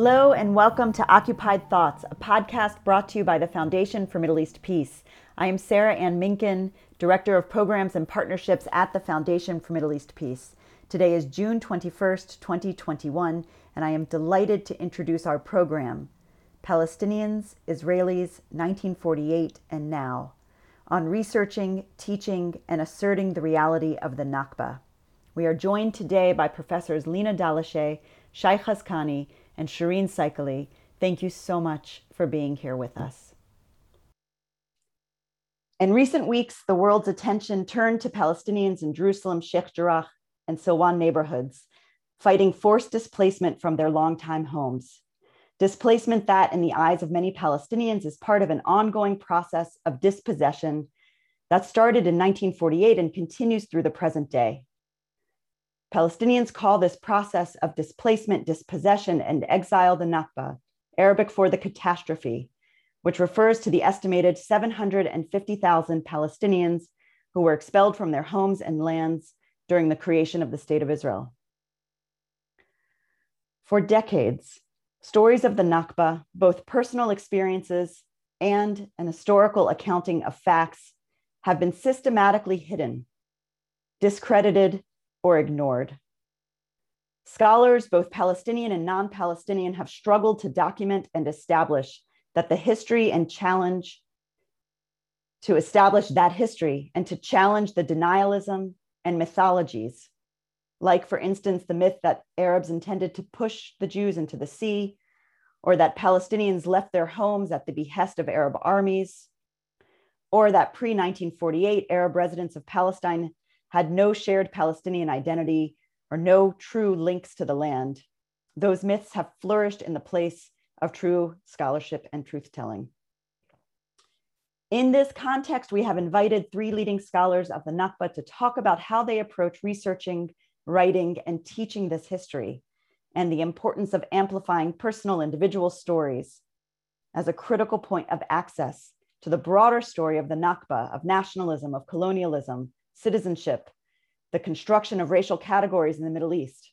Hello, and welcome to Occupied Thoughts, a podcast brought to you by the Foundation for Middle East Peace. I am Sarah Ann Minkin, Director of Programs and Partnerships at the Foundation for Middle East Peace. Today is June 21st, 2021, and I am delighted to introduce our program, Palestinians, Israelis, 1948 and Now, on researching, teaching, and asserting the reality of the Nakba. We are joined today by Professors Lina Dallasheh, Shai Hazkani, and Shireen Seikaly. Thank you so much for being here with us. In recent weeks, the world's attention turned to Palestinians in Jerusalem, Sheikh Jarrah, and Silwan neighborhoods, fighting forced displacement from their longtime homes. Displacement that, in the eyes of many Palestinians, is part of an ongoing process of dispossession that started in 1948 and continues through the present day. Palestinians call this process of displacement, dispossession, and exile the Nakba, Arabic for the catastrophe, which refers to the estimated 750,000 Palestinians who were expelled from their homes and lands during the creation of the State of Israel. For decades, stories of the Nakba, both personal experiences and an historical accounting of facts, have been systematically hidden, discredited, or ignored. Scholars, both Palestinian and non Palestinian, have struggled to document and establish that the history and challenge to establish that history and to challenge the denialism and mythologies, like, for instance, the myth that Arabs intended to push the Jews into the sea, or that Palestinians left their homes at the behest of Arab armies, or that pre 1948 Arab residents of Palestine had no shared Palestinian identity or no true links to the land. Those myths have flourished in the place of true scholarship and truth telling. In this context, we have invited three leading scholars of the Nakba to talk about how they approach researching, writing, and teaching this history, and the importance of amplifying personal individual stories as a critical point of access to the broader story of the Nakba, of nationalism, of colonialism, citizenship, the construction of racial categories in the Middle East.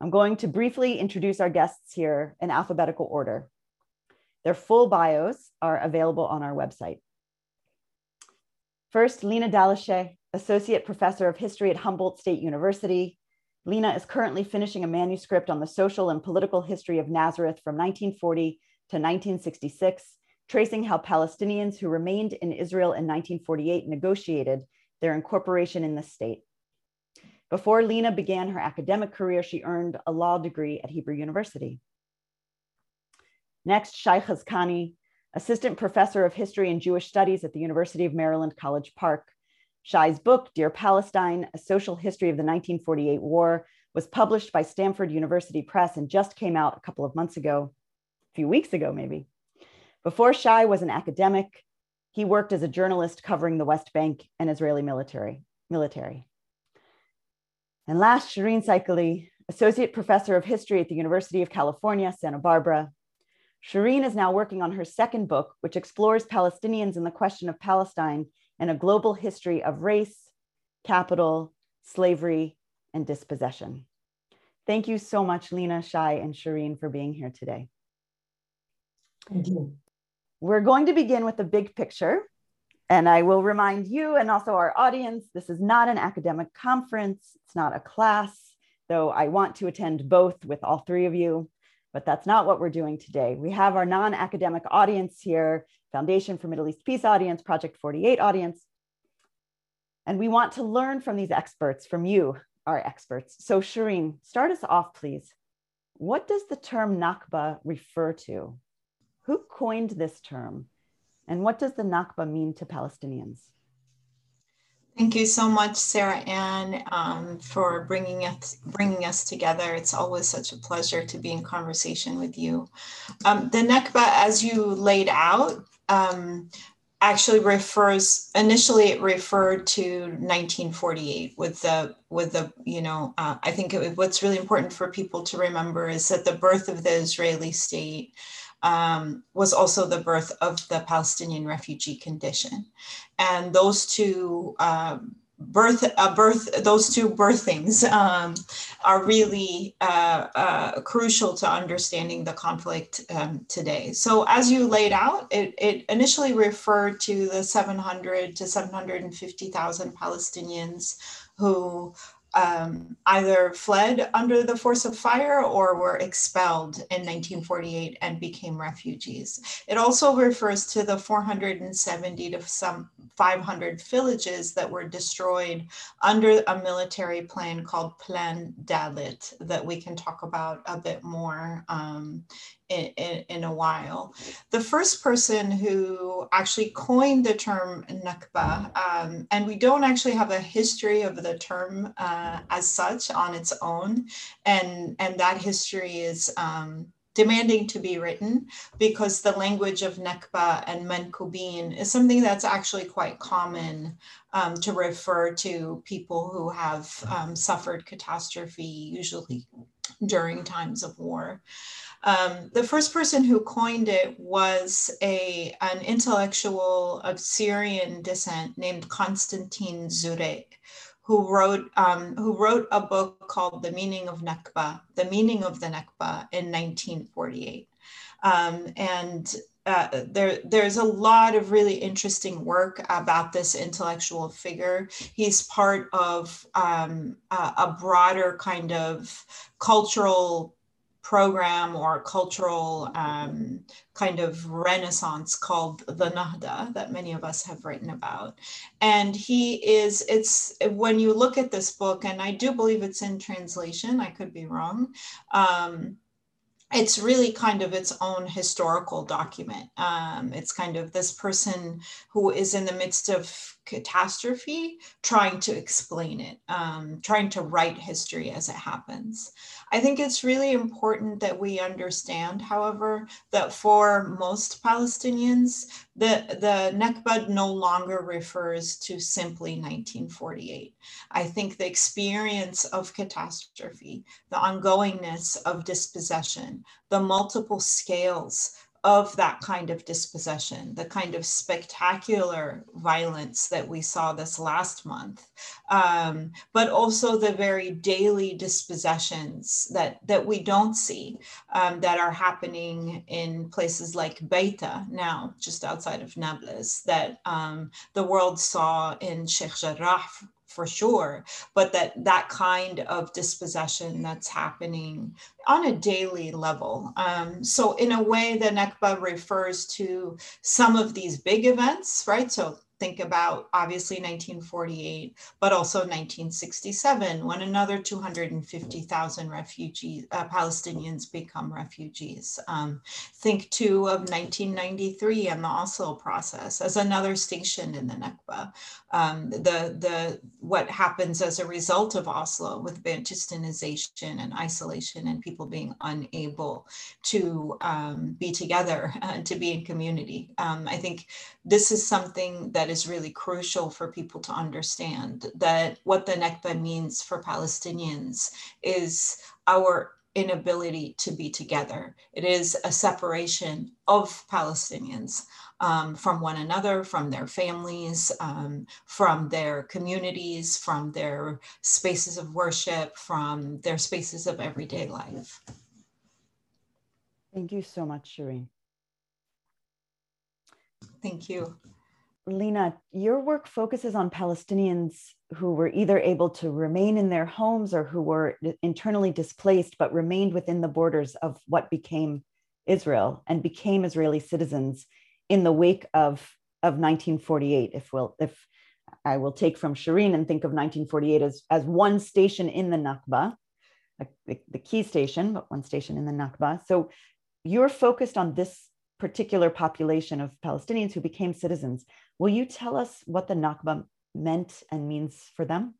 I'm going to briefly introduce our guests here in alphabetical order. Their full bios are available on our website. First, Lena Dallasheh, Associate Professor of History at Humboldt State University. Lena is currently finishing a manuscript on the social and political history of Nazareth from 1940 to 1966, tracing how Palestinians who remained in Israel in 1948 negotiated their incorporation in the state. Before Lena began her academic career, she earned a law degree at Hebrew University. Next, Shai Hazkani, assistant professor of history and Jewish studies at the University of Maryland, College Park. Shai's book, Dear Palestine, A Social History of the 1948 War, was published by Stanford University Press and just came out a couple of months ago, a few weeks ago, maybe. Before Shai was an academic, he worked as a journalist covering the West Bank and Israeli military. military. And last, Shireen Seikaly, Associate Professor of History at the University of California, Santa Barbara. Shireen is now working on her second book, which explores Palestinians and the question of Palestine and a global history of race, capital, slavery, and dispossession. Thank you so much, Lena, Shai, and Shireen for being here today. Thank you. We're going to begin with the big picture. And I will remind you and also our audience this is not an academic conference, it's not a class, though I want to attend both with all three of you. But that's not what we're doing today. We have our non academic audience here Foundation for Middle East Peace audience, Project 48 audience. And we want to learn from these experts, from you, our experts. So, Shireen, start us off, please. What does the term Nakba refer to? Who coined this term? And what does the Nakba mean to Palestinians? Thank you so much, Sarah Ann, um, for bringing us bringing us together. It's always such a pleasure to be in conversation with you. Um, the Nakba, as you laid out, um, actually refers initially it referred to 1948 with the with the you know uh, I think it, what's really important for people to remember is that the birth of the Israeli state um, was also the birth of the Palestinian refugee condition. And those two um, birth uh, birth those two birthings um, are really uh, uh, crucial to understanding the conflict um, today so as you laid out it, it initially referred to the 700 to 750000 palestinians who um, either fled under the force of fire or were expelled in 1948 and became refugees. It also refers to the 470 to some 500 villages that were destroyed under a military plan called Plan Dalet that we can talk about a bit more um, in, in, in, a while. The first person who actually coined the term Nakba, um, and we don't actually have a history of the term uh, as such on its own, and, and that history is um, demanding to be written because the language of Nakba and Menkubin is something that's actually quite common um, to refer to people who have um, suffered catastrophe, usually during times of war. Um, the first person who coined it was a, an intellectual of Syrian descent named Konstantin Zurayk, who wrote, um, who wrote a book called The Meaning of Nakba, The Meaning of the Nakba in 1948. Um, and uh, there, there's a lot of really interesting work about this intellectual figure. He's part of um, a, a broader kind of cultural program or cultural um, kind of renaissance called the Nahda that many of us have written about. And he is, it's when you look at this book, and I do believe it's in translation, I could be wrong. Um, it's really kind of its own historical document. Um, it's kind of this person who is in the midst of catastrophe trying to explain it, um, trying to write history as it happens. I think it's really important that we understand, however, that for most Palestinians, the, the Nakba no longer refers to simply 1948. I think the experience of catastrophe, the ongoingness of dispossession, the multiple scales of that kind of dispossession, the kind of spectacular violence that we saw this last month, um, but also the very daily dispossessions that, that we don't see um, that are happening in places like Beita now, just outside of Nablus, that um, the world saw in Sheikh Jarrah for sure, but that that kind of dispossession that's happening on a daily level. Um, so in a way, the Nakba refers to some of these big events, right? So think about obviously 1948, but also 1967 when another 250,000 refugees, uh, Palestinians become refugees. Um, think too of 1993 and the Oslo process as another station in the Nakba. Um, the, the, what happens as a result of Oslo with Bantustanization and isolation and people being unable to um, be together and to be in community. Um, I think this is something that is really crucial for people to understand that what the Nakba means for Palestinians is our inability to be together. It is a separation of Palestinians um, from one another, from their families, um, from their communities, from their spaces of worship, from their spaces of everyday life. Thank you so much, Shireen. Thank you. Lena, your work focuses on Palestinians who were either able to remain in their homes or who were internally displaced but remained within the borders of what became Israel and became Israeli citizens in the wake of, of 1948. If we'll, if I will take from Shireen and think of 1948 as, as one station in the Nakba, the, the key station, but one station in the Nakba. So you're focused on this particular population of Palestinians who became citizens. Will you tell us what the Nakba meant and means for them?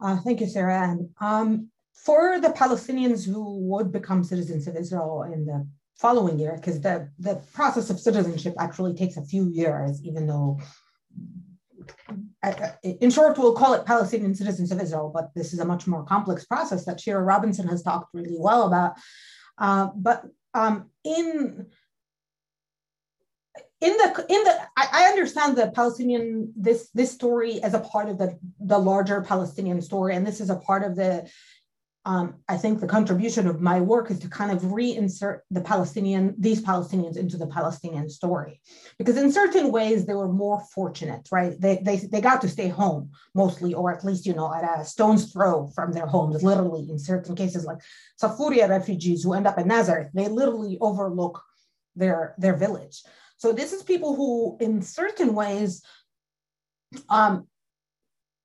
Uh, thank you, Sarah. Um, for the Palestinians who would become citizens of Israel in the following year, because the, the process of citizenship actually takes a few years, even though, uh, uh, in short, we'll call it Palestinian citizens of Israel, but this is a much more complex process that Shira Robinson has talked really well about. Uh, but um, in in the in the I, understand the Palestinian this this story as a part of the the larger Palestinian story, and this is a part of the um, I think the contribution of my work is to kind of reinsert the Palestinian, these Palestinians into the Palestinian story. Because in certain ways, they were more fortunate, right? They, they, they got to stay home mostly, or at least, you know, at a stone's throw from their homes, literally in certain cases, like Safuria refugees who end up in Nazareth, they literally overlook their, their village. So this is people who, in certain ways, um,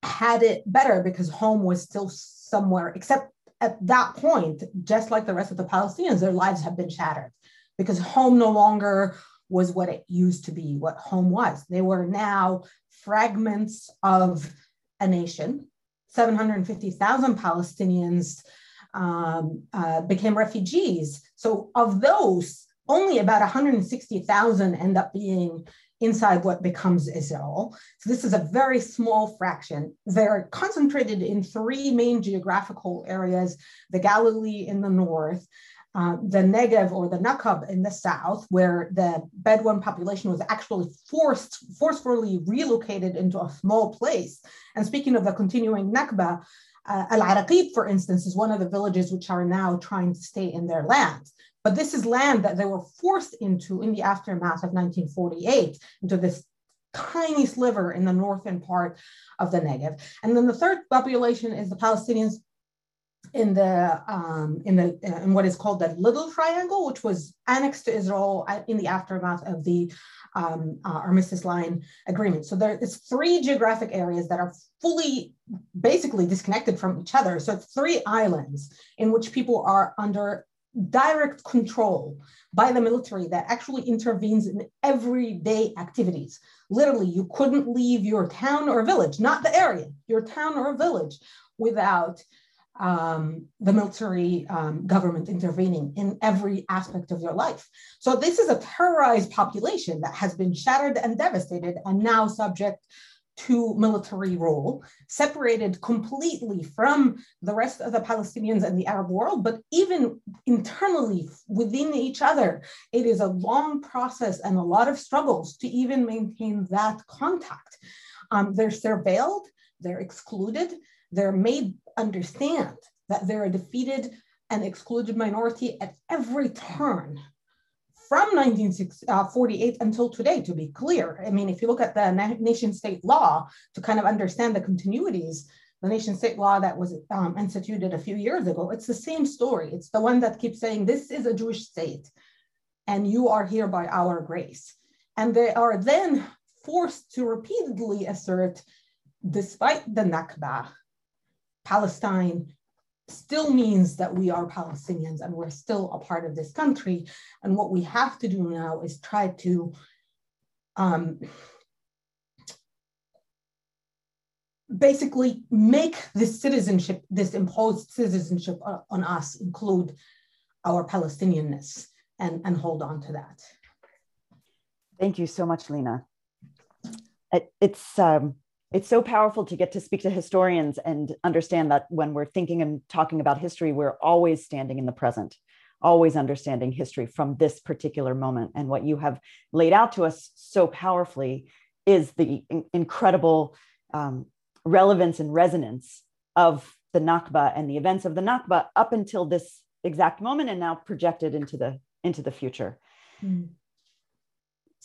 had it better because home was still somewhere, except at that point, just like the rest of the Palestinians, their lives have been shattered because home no longer was what it used to be, what home was. They were now fragments of a nation. 750,000 Palestinians um, uh, became refugees. So, of those, only about 160,000 end up being inside what becomes Israel. So this is a very small fraction. They're concentrated in three main geographical areas, the Galilee in the north, uh, the Negev or the Nakab in the south, where the Bedouin population was actually forced, forcefully relocated into a small place. And speaking of the continuing Nakba, uh, Al Araqib, for instance, is one of the villages which are now trying to stay in their land. But this is land that they were forced into in the aftermath of 1948, into this tiny sliver in the northern part of the Negev. And then the third population is the Palestinians in the um, in the uh, in what is called the Little Triangle, which was annexed to Israel in the aftermath of the um, uh, armistice line agreement. So there is three geographic areas that are fully, basically disconnected from each other. So it's three islands in which people are under direct control by the military that actually intervenes in everyday activities. Literally, you couldn't leave your town or village, not the area, your town or village, without um, the military um, government intervening in every aspect of your life. So, this is a terrorized population that has been shattered and devastated and now subject to military rule, separated completely from the rest of the Palestinians and the Arab world, but even internally within each other, it is a long process and a lot of struggles to even maintain that contact. Um, they're surveilled, they're excluded, they're made understand that they're a defeated and excluded minority at every turn from 1948 uh, until today, to be clear. I mean, if you look at the nation state law to kind of understand the continuities, the nation state law that was um, instituted a few years ago, it's the same story. It's the one that keeps saying, this is a Jewish state and you are here by our grace. And they are then forced to repeatedly assert, despite the Nakba, Palestine still means that we are Palestinians and we're still a part of this country. And what we have to do now is try to um, basically make this citizenship, this imposed citizenship on us include our Palestinianness and, and hold on to that. Thank you so much, Lena. It, it's um, it's so powerful to get to speak to historians and understand that when we're thinking and talking about history, we're always standing in the present, always understanding history from this particular moment. And what you have laid out to us so powerfully is the in- incredible um, relevance and resonance of the Nakba and the events of the Nakba up until this exact moment and now projected into the into the future. Mm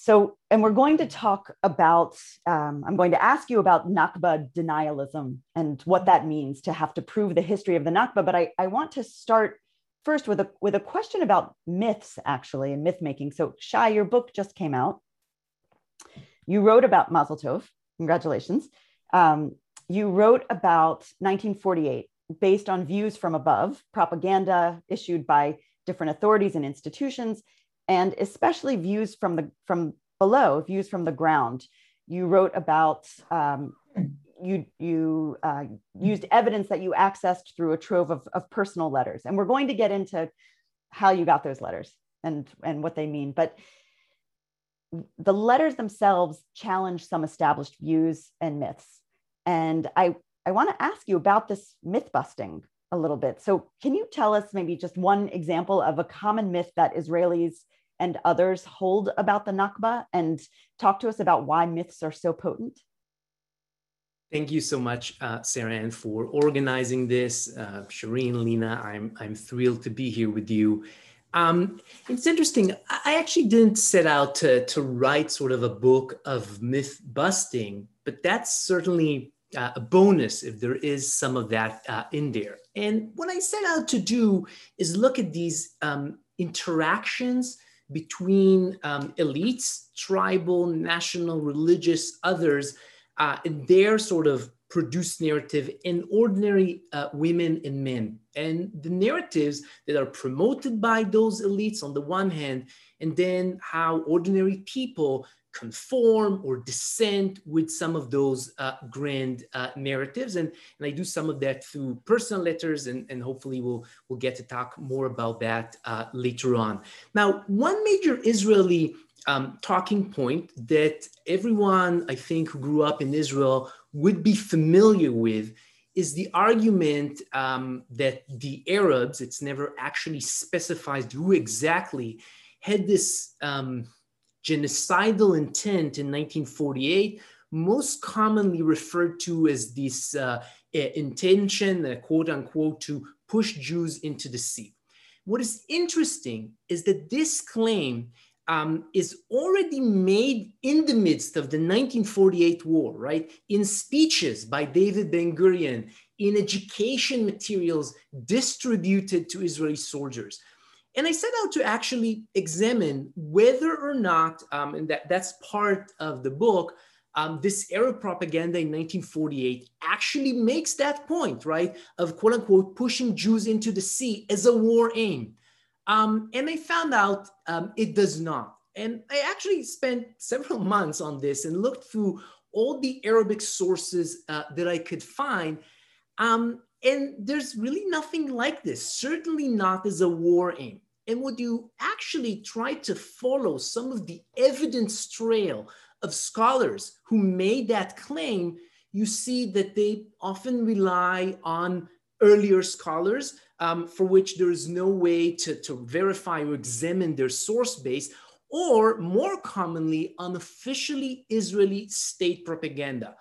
so, and we're going to talk about, um, I'm going to ask you about Nakba denialism and what that means to have to prove the history of the Nakba. But I, I want to start first with a, with a question about myths, actually, and myth making. So, Shai, your book just came out. You wrote about Mazel Tov. Congratulations. Um, you wrote about 1948 based on views from above, propaganda issued by different authorities and institutions and especially views from the from below, views from the ground. You wrote about um, you you uh, used evidence that you accessed through a trove of, of personal letters, and we're going to get into how you got those letters and and what they mean, but the letters themselves challenge some established views and myths. And I, I want to ask you about this myth busting a little bit. So, can you tell us maybe just one example of a common myth that Israelis and others hold about the Nakba and talk to us about why myths are so potent? Thank you so much, uh, Sarah Ann, for organizing this. Uh, Shireen, Lena, I'm, I'm thrilled to be here with you. Um, it's interesting. I actually didn't set out to, to write sort of a book of myth busting, but that's certainly uh, a bonus if there is some of that uh, in there. And what I set out to do is look at these um, interactions between um, elites, tribal, national, religious, others, uh, and their sort of produced narrative in ordinary uh, women and men. And the narratives that are promoted by those elites on the one hand, and then how ordinary people conform or dissent with some of those uh, grand uh, narratives. And, and I do some of that through personal letters, and, and hopefully we'll, we'll get to talk more about that uh, later on. Now, one major Israeli um, talking point that everyone, I think, who grew up in Israel would be familiar with is the argument um, that the Arabs, it's never actually specified who exactly, had this um, genocidal intent in 1948, most commonly referred to as this uh, intention, uh, quote unquote, to push Jews into the sea. What is interesting is that this claim um, is already made in the midst of the 1948 war, right? In speeches by David Ben Gurion, in education materials distributed to Israeli soldiers. And I set out to actually examine whether or not, um, and that, that's part of the book, um, this Arab propaganda in 1948 actually makes that point, right, of quote unquote pushing Jews into the sea as a war aim. Um, and I found out um, it does not. And I actually spent several months on this and looked through all the Arabic sources uh, that I could find. Um, and there's really nothing like this, certainly not as a war aim. And would you actually try to follow some of the evidence trail of scholars who made that claim, you see that they often rely on earlier scholars um, for which there is no way to, to verify or examine their source base, or more commonly, unofficially Israeli state propaganda.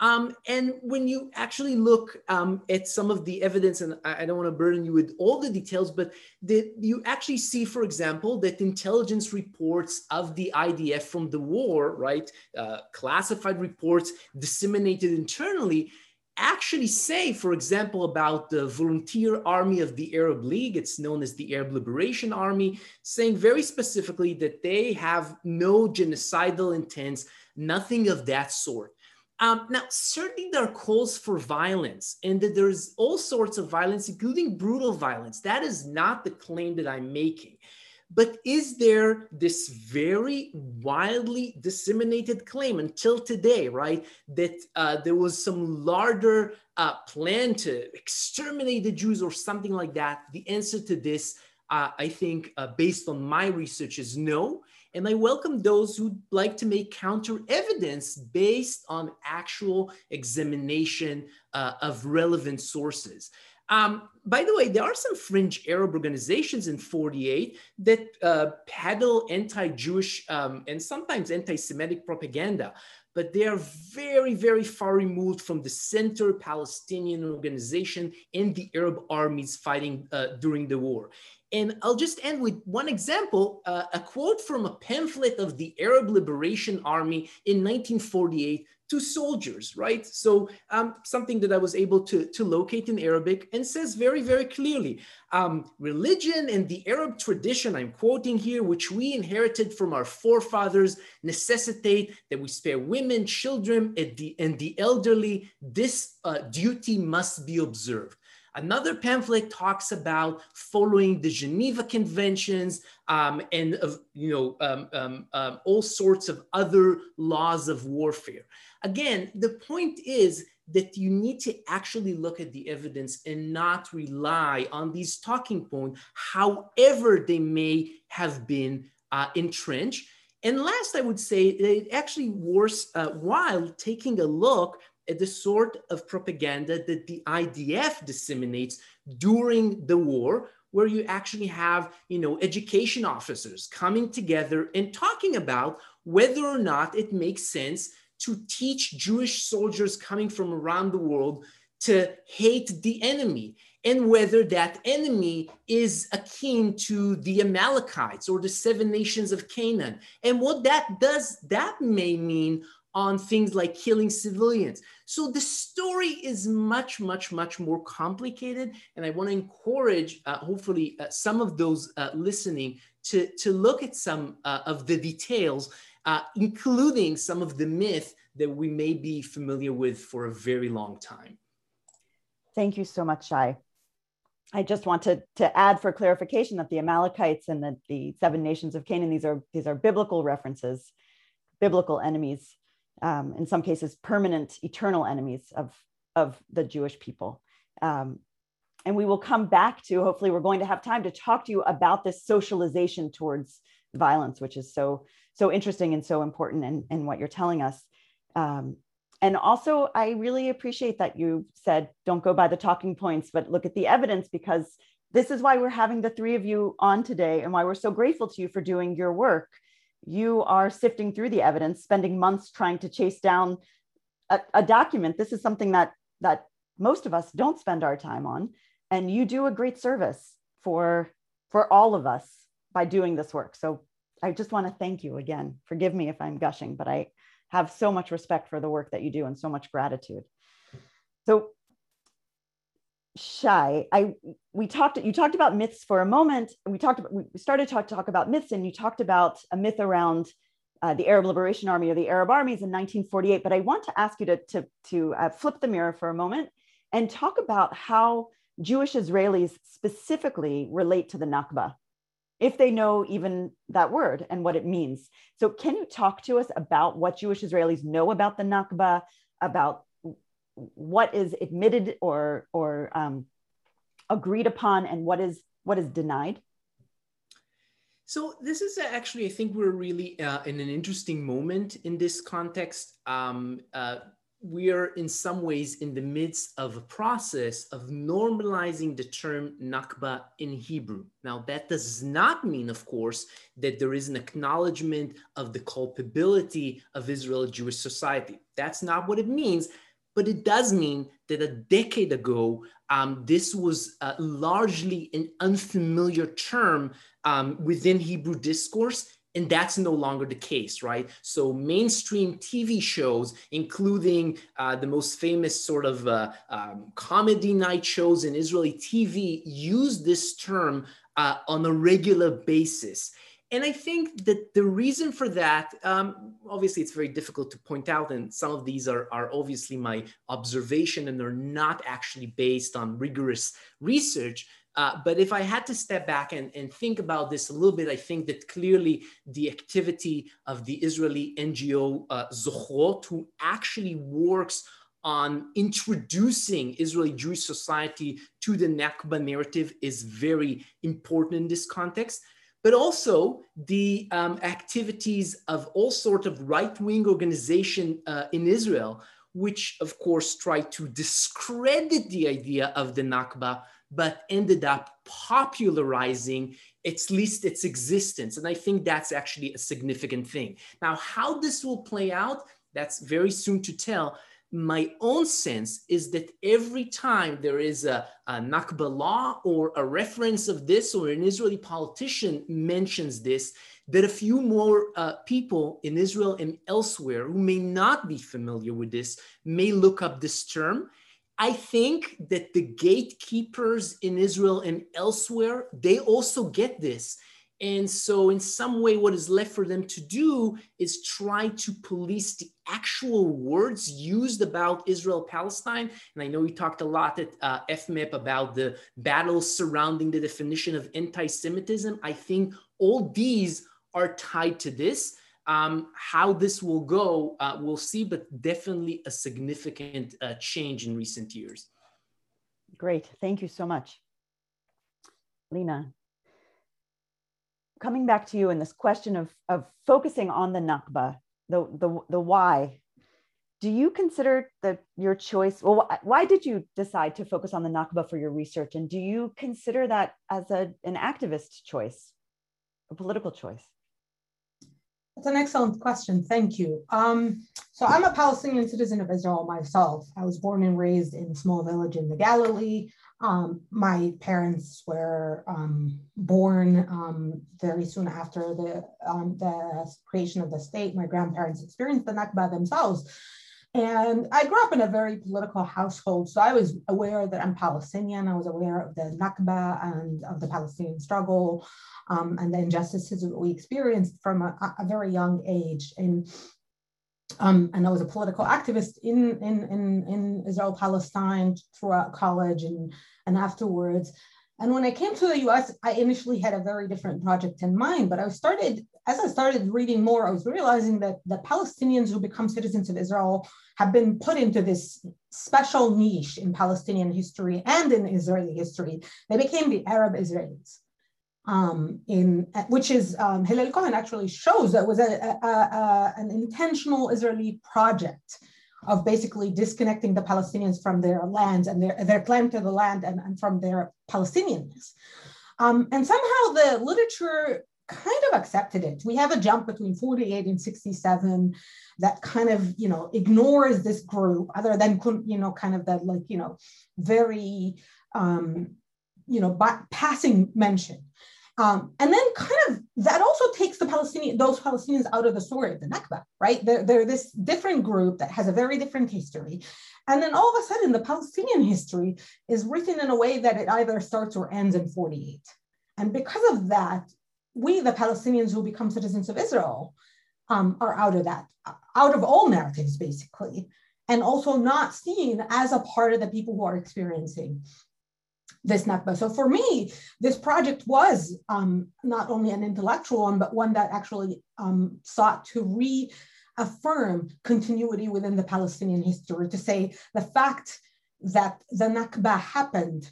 Um, and when you actually look um, at some of the evidence, and I, don't want to burden you with all the details, but you actually see, for example, that intelligence reports of the IDF from the war, right, uh, classified reports disseminated internally, actually say, for example, about the volunteer army of the Arab League, it's known as the Arab Liberation Army, saying very specifically that they have no genocidal intents, nothing of that sort. Um, now, certainly there are calls for violence and that there's all sorts of violence, including brutal violence. That is not the claim that I'm making. But is there this very widely disseminated claim until today, right? That uh, there was some larger uh, plan to exterminate the Jews or something like that? The answer to this, uh, I think, uh, based on my research, is no. And I welcome those who'd like to make counter evidence based on actual examination uh, of relevant sources. Um, by the way, there are some fringe Arab organizations in 48 that uh, peddle anti-Jewish um, and sometimes anti-Semitic propaganda, but they are very, very far removed from the center Palestinian organization and the Arab armies fighting uh, during the war. And I'll just end with one example, uh, a quote from a pamphlet of the Arab Liberation Army in 1948 to soldiers, right? So um, something that I was able to, to locate in Arabic and says very, very clearly, um, religion and the Arab tradition I'm quoting here, which we inherited from our forefathers, necessitate that we spare women, children, and the, and the elderly. This uh, duty must be observed. Another pamphlet talks about following the Geneva Conventions um, and of you know um, um, um, all sorts of other laws of warfare. Again, the point is that you need to actually look at the evidence and not rely on these talking points, however they may have been uh, entrenched. And last, I would say it actually worth uh, while taking a look at the sort of propaganda that the IDF disseminates during the war, where you actually have, you know, education officers coming together and talking about whether or not it makes sense to teach Jewish soldiers coming from around the world to hate the enemy and whether that enemy is akin to the Amalekites or the seven nations of Canaan. And what that does, that may mean on things like killing civilians. So the story is much, much, much more complicated. And I want to encourage, uh, hopefully, uh, some of those uh, listening to, to look at some uh, of the details, uh, including some of the myth that we may be familiar with for a very long time. Thank you so much, Shai. I just want to, to add for clarification that the Amalekites and the, the seven nations of Canaan, these are, these are biblical references, biblical enemies, um, in some cases, permanent, eternal enemies of, of the Jewish people. Um, and we will come back to, hopefully we're going to have time to talk to you about this socialization towards violence, which is so, so interesting and so important in, in what you're telling us. Um, and also i really appreciate that you said don't go by the talking points but look at the evidence because this is why we're having the three of you on today and why we're so grateful to you for doing your work you are sifting through the evidence spending months trying to chase down a, a document. This is something that that most of us don't spend our time on. And you do a great service for for all of us by doing this work. So i just want to thank you again. Forgive me if i'm gushing but i have so much respect for the work that you do and so much gratitude. So Shai i we talked you talked about myths for a moment. We talked about we started to talk, talk about myths and you talked about a myth around uh, the arab liberation army or the arab armies in 1948 but i want to ask you to to, to uh, flip the mirror for a moment and talk about how jewish israelis specifically relate to the nakba if they know even that word and what it means. So, can you talk to us about what Jewish Israelis know about the Nakba, about what is admitted or or um, agreed upon, and what is what is denied? So this is actually, I think we're really uh, in an interesting moment in this context. Um, uh, we are in some ways in the midst of a process of normalizing the term Nakba in Hebrew. Now, that does not mean, of course, that there is an acknowledgement of the culpability of Israel Jewish society. That's not what it means. But it does mean that a decade ago, um, this was uh, largely an unfamiliar term um, within Hebrew discourse and that's no longer the case, right? So mainstream TV shows, including uh, the most famous sort of uh, um, comedy night shows in Israeli TV, use this term uh, on a regular basis. And I think that the reason for that, um, obviously, it's very difficult to point out, and some of these are, are obviously my observation and they're not actually based on rigorous research. Uh, but if I had to step back and, and think about this a little bit, I think that clearly the activity of the Israeli NGO uh, who actually works on introducing Israeli Jewish society to the Nakba narrative is very important in this context. But also the um, activities of all sort of right-wing organization uh, in Israel, which of course try to discredit the idea of the Nakba but ended up popularizing at least its existence. And I think that's actually a significant thing. Now, how this will play out, that's very soon to tell. My own sense is that every time there is a, a Nakba law or a reference of this, or an Israeli politician mentions this, that a few more uh, people in Israel and elsewhere who may not be familiar with this may look up this term I think that the gatekeepers in Israel and elsewhere, they also get this. And so, in some way, what is left for them to do is try to police the actual words used about Israel Palestine. And I know we talked a lot at uh, FMEP about the battles surrounding the definition of anti Semitism. I think all these are tied to this. Um, how this will go, uh, we'll see, but definitely a significant uh, change in recent years. Great, thank you so much. Lena, coming back to you in this question of, of focusing on the Nakba, the, the, the why, do you consider that your choice? Well, why did you decide to focus on the Nakba for your research? And do you consider that as a, an activist choice, a political choice? That's an excellent question. Thank you. Um, so I'm a Palestinian citizen of Israel myself. I was born and raised in a small village in the Galilee. Um, my parents were um, born um, very soon after the, um, the creation of the state. My grandparents experienced the Nakba themselves. And I grew up in a very political household. So I was aware that I'm Palestinian. I was aware of the Nakba and of the Palestinian struggle um, and the injustices that we experienced from a, a very young age. And, um, and I was a political activist in, in, in, in Israel Palestine throughout college and, and afterwards. And when I came to the US, I initially had a very different project in mind, but I started, as I started reading more, I was realizing that the Palestinians who become citizens of Israel have been put into this special niche in Palestinian history and in Israeli history. They became the Arab Israelis. Um, in which is um, Hillel Cohen actually shows that was a, a, a, an intentional Israeli project of basically disconnecting the Palestinians from their lands and their, their claim to the land and, and from their Palestinianness. Um, and somehow the literature kind of accepted it. We have a jump between 48 and 67 that kind of, you know, ignores this group other than, you know, kind of that like, you know, very, um, you know, by passing mention. Um, and then kind of that also takes the Palestinian, those Palestinians out of the story of the Nakba, right? They're, they're this different group that has a very different history. And then all of a sudden the Palestinian history is written in a way that it either starts or ends in 48. And because of that, we, the Palestinians who become citizens of Israel, um, are out of that, out of all narratives, basically, and also not seen as a part of the people who are experiencing this Nakba. So for me, this project was um, not only an intellectual one, but one that actually um, sought to reaffirm continuity within the Palestinian history, to say the fact that the Nakba happened,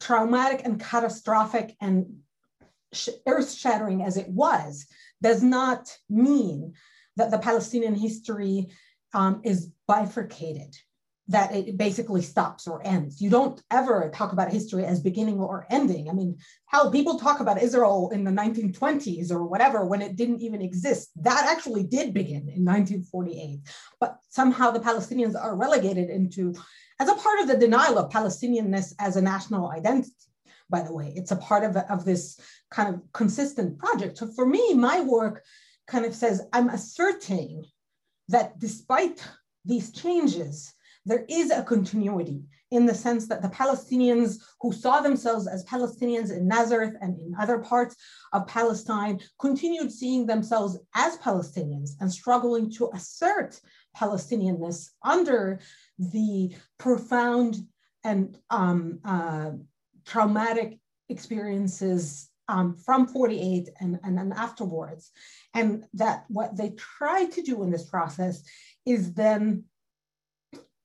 traumatic and catastrophic and earth shattering as it was, does not mean that the Palestinian history um, is bifurcated that it basically stops or ends. You don't ever talk about history as beginning or ending. I mean, how people talk about Israel in the 1920s or whatever when it didn't even exist. That actually did begin in 1948. But somehow the Palestinians are relegated into, as a part of the denial of Palestinianness as a national identity, by the way. It's a part of, of this kind of consistent project. So for me, my work kind of says I'm asserting that despite these changes, there is a continuity in the sense that the Palestinians who saw themselves as Palestinians in Nazareth and in other parts of Palestine continued seeing themselves as Palestinians and struggling to assert Palestinianness under the profound and um, uh, traumatic experiences um, from 48 and, and, afterwards. And that what they try to do in this process is then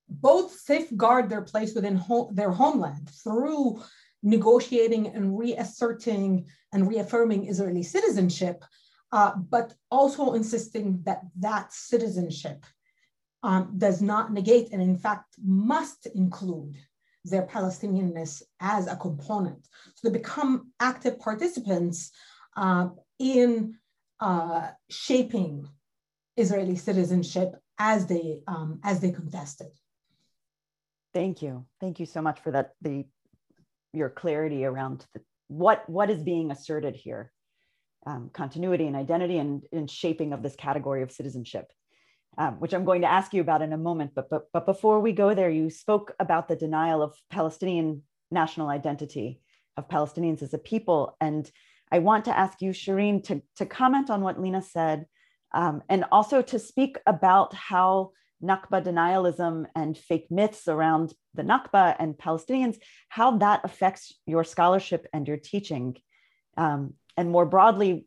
both safeguard their place within ho- their homeland through negotiating and reasserting and reaffirming Israeli citizenship, uh, but also insisting that that citizenship um, does not negate and, in fact, must include their Palestinianness as a component. So they become active participants uh, in uh, shaping Israeli citizenship as they um, as they contest it. Thank you. Thank you so much for that. The your clarity around the, what what is being asserted here, um, continuity and identity, and, and shaping of this category of citizenship, um, which I'm going to ask you about in a moment. But but but before we go there, you spoke about the denial of Palestinian national identity of Palestinians as a people, and I want to ask you, Shireen, to to comment on what Lena said, um, and also to speak about how Nakba denialism and fake myths around the Nakba and Palestinians, how that affects your scholarship and your teaching. Um, and more broadly,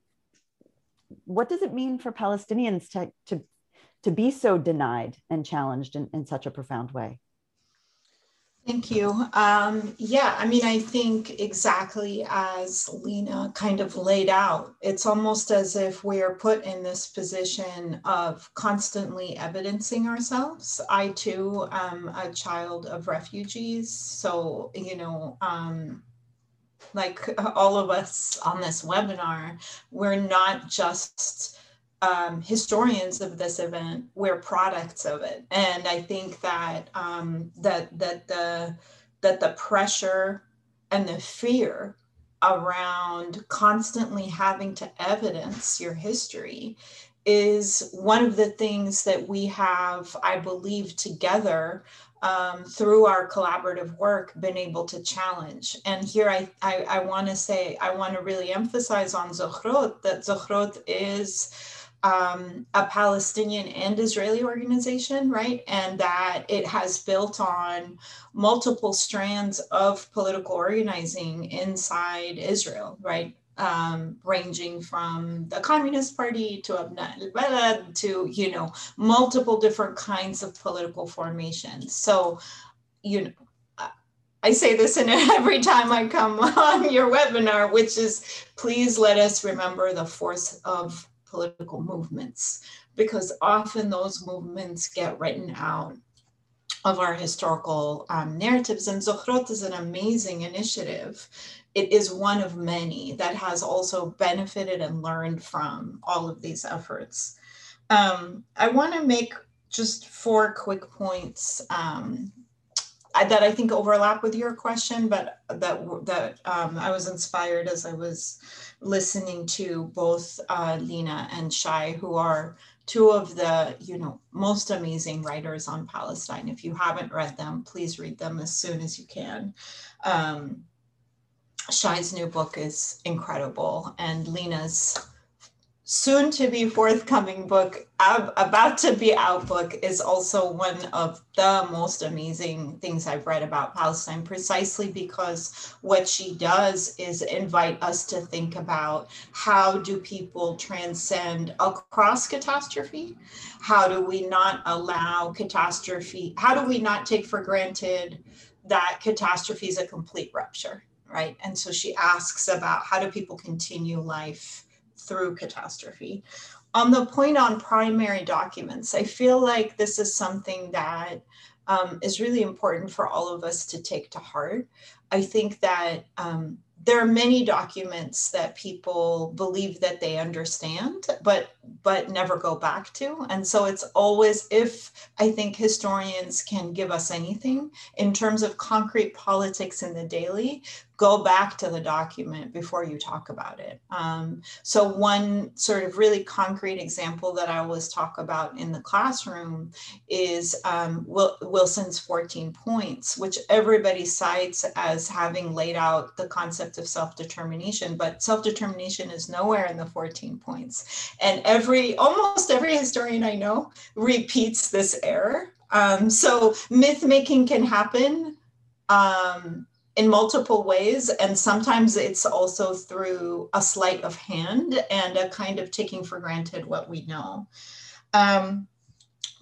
what does it mean for Palestinians to, to, to be so denied and challenged in, in such a profound way? Thank you. Um, yeah, I mean, I think exactly as Lena kind of laid out, it's almost as if we are put in this position of constantly evidencing ourselves. I too am a child of refugees. So, you know, um, like all of us on this webinar, we're not just um, historians of this event, we're products of it. And I think that um, that that the that the pressure and the fear around constantly having to evidence your history is one of the things that we have, I believe, together um, through our collaborative work been able to challenge. And here I, I, I want to say, I want to really emphasize on Zochrot that Zochrot is um, a Palestinian and Israeli organization, right? And that it has built on multiple strands of political organizing inside Israel, right? Um, ranging from the Communist Party to Abna to, you know, multiple different kinds of political formations. So, you know, I say this in every time I come on your webinar, which is please let us remember the force of political movements because often those movements get written out of our historical um, narratives. And Zochrot is an amazing initiative. It is one of many that has also benefited and learned from all of these efforts. Um, I want to make just four quick points um, that I think overlap with your question, but that that um, I was inspired as I was listening to both uh, Lena and Shai, who are two of the you know most amazing writers on Palestine. If you haven't read them, please read them as soon as you can. Um, Shai's new book is incredible, and Lena's soon to be forthcoming book, about to be out book, is also one of the most amazing things I've read about Palestine, precisely because what she does is invite us to think about how do people transcend across catastrophe? How do we not allow catastrophe? How do we not take for granted that catastrophe is a complete rupture? Right. And so she asks about how do people continue life through catastrophe. On the point on primary documents, I feel like this is something that um, is really important for all of us to take to heart. I think that um, there are many documents that people believe that they understand but but never go back to and so it's always if i think historians can give us anything in terms of concrete politics in the daily go back to the document before you talk about it. Um, so one sort of really concrete example that I always talk about in the classroom is um, Wilson's 14 points, which everybody cites as having laid out the concept of self-determination, but self-determination is nowhere in the 14 points. And every, almost every historian I know repeats this error. Um, so myth making can happen um, in multiple ways. And sometimes it's also through a sleight of hand and a kind of taking for granted what we know. Um,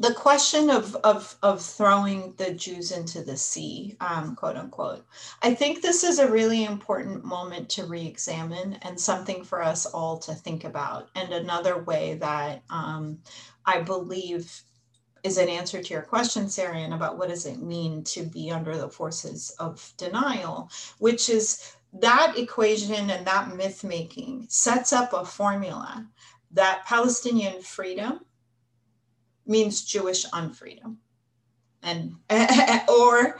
the question of, of, of throwing the Jews into the sea, um, quote unquote, I think this is a really important moment to re examine and something for us all to think about. And another way that um, I believe is an answer to your question, Sarian, about what does it mean to be under the forces of denial, which is that equation and that myth making sets up a formula that Palestinian freedom means Jewish unfreedom. And or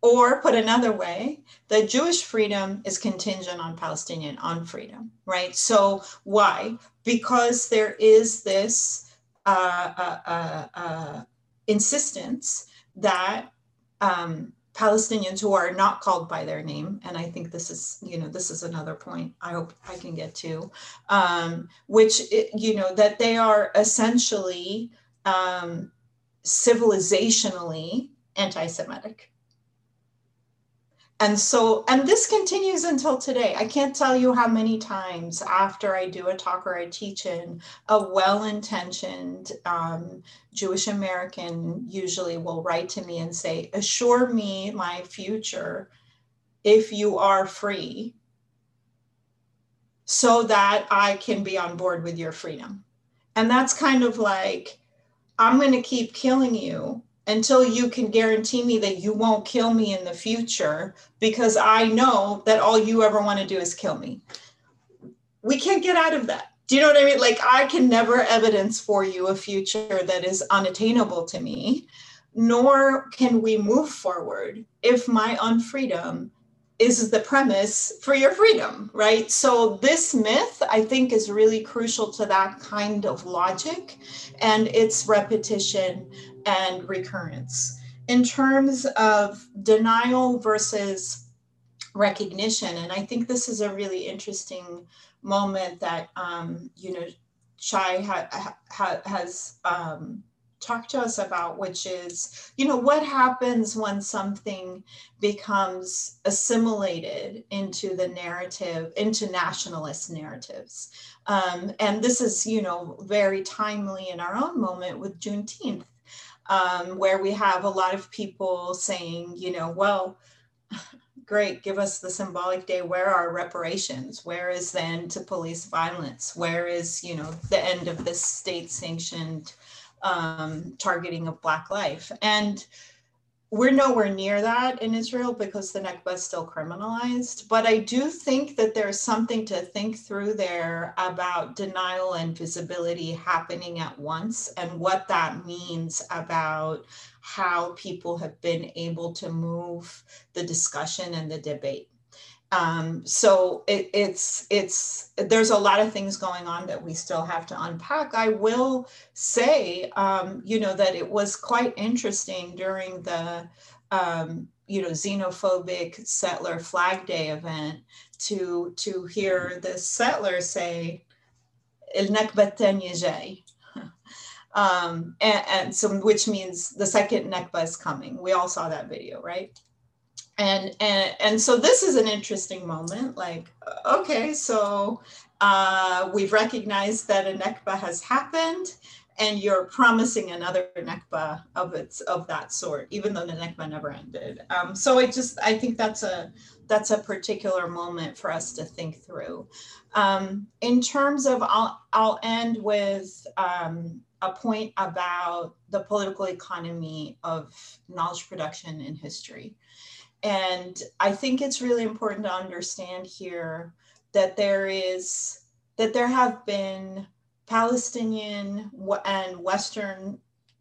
or put another way, the Jewish freedom is contingent on Palestinian unfreedom, right? So why? Because there is this uh, insistence that um, Palestinians who are not called by their name, and I think this is, you know, this is another point I hope I can get to, um, which, it, you know, that they are essentially um, civilizationally anti Semitic. And so, and this continues until today. I can't tell you how many times after I do a talk or I teach in, a well intentioned um, Jewish American usually will write to me and say, Assure me my future if you are free, so that I can be on board with your freedom. And that's kind of like, I'm going to keep killing you until you can guarantee me that you won't kill me in the future because I know that all you ever want to do is kill me. We can't get out of that. Do you know what I mean? Like, I can never evidence for you a future that is unattainable to me, nor can we move forward if my unfreedom is the premise for your freedom, right? So, this myth, I think, is really crucial to that kind of logic and its repetition and recurrence. In terms of denial versus recognition, and I think this is a really interesting moment that, um, you know, Shai ha- ha- has um, talked to us about, which is, you know, what happens when something becomes assimilated into the narrative, into nationalist narratives. Um, and this is, you know, very timely in our own moment with Juneteenth um, where we have a lot of people saying, you know, well, great, give us the symbolic day. Where are reparations? Where is the end to police violence? Where is, you know, the end of this state sanctioned um, targeting of Black life? And we're nowhere near that in Israel because the Nakba is still criminalized. But I do think that there's something to think through there about denial and visibility happening at once and what that means about how people have been able to move the discussion and the debate. Um, so it, it's it's there's a lot of things going on that we still have to unpack. I will say, um, you know, that it was quite interesting during the um, you know xenophobic settler Flag Day event to to hear the settlers say "El Nakba um, and, and so which means the second Nakba is coming. We all saw that video, right? And and and so this is an interesting moment like okay so uh, we've recognized that a Nakba has happened and you're promising another Nakba of its of that sort even though the Nakba never ended. Um, so i just i think that's a that's a particular moment for us to think through. Um, in terms of i'll i'll end with um, a point about the political economy of knowledge production in history and I think it's really important to understand here that there is that there have been Palestinian and Western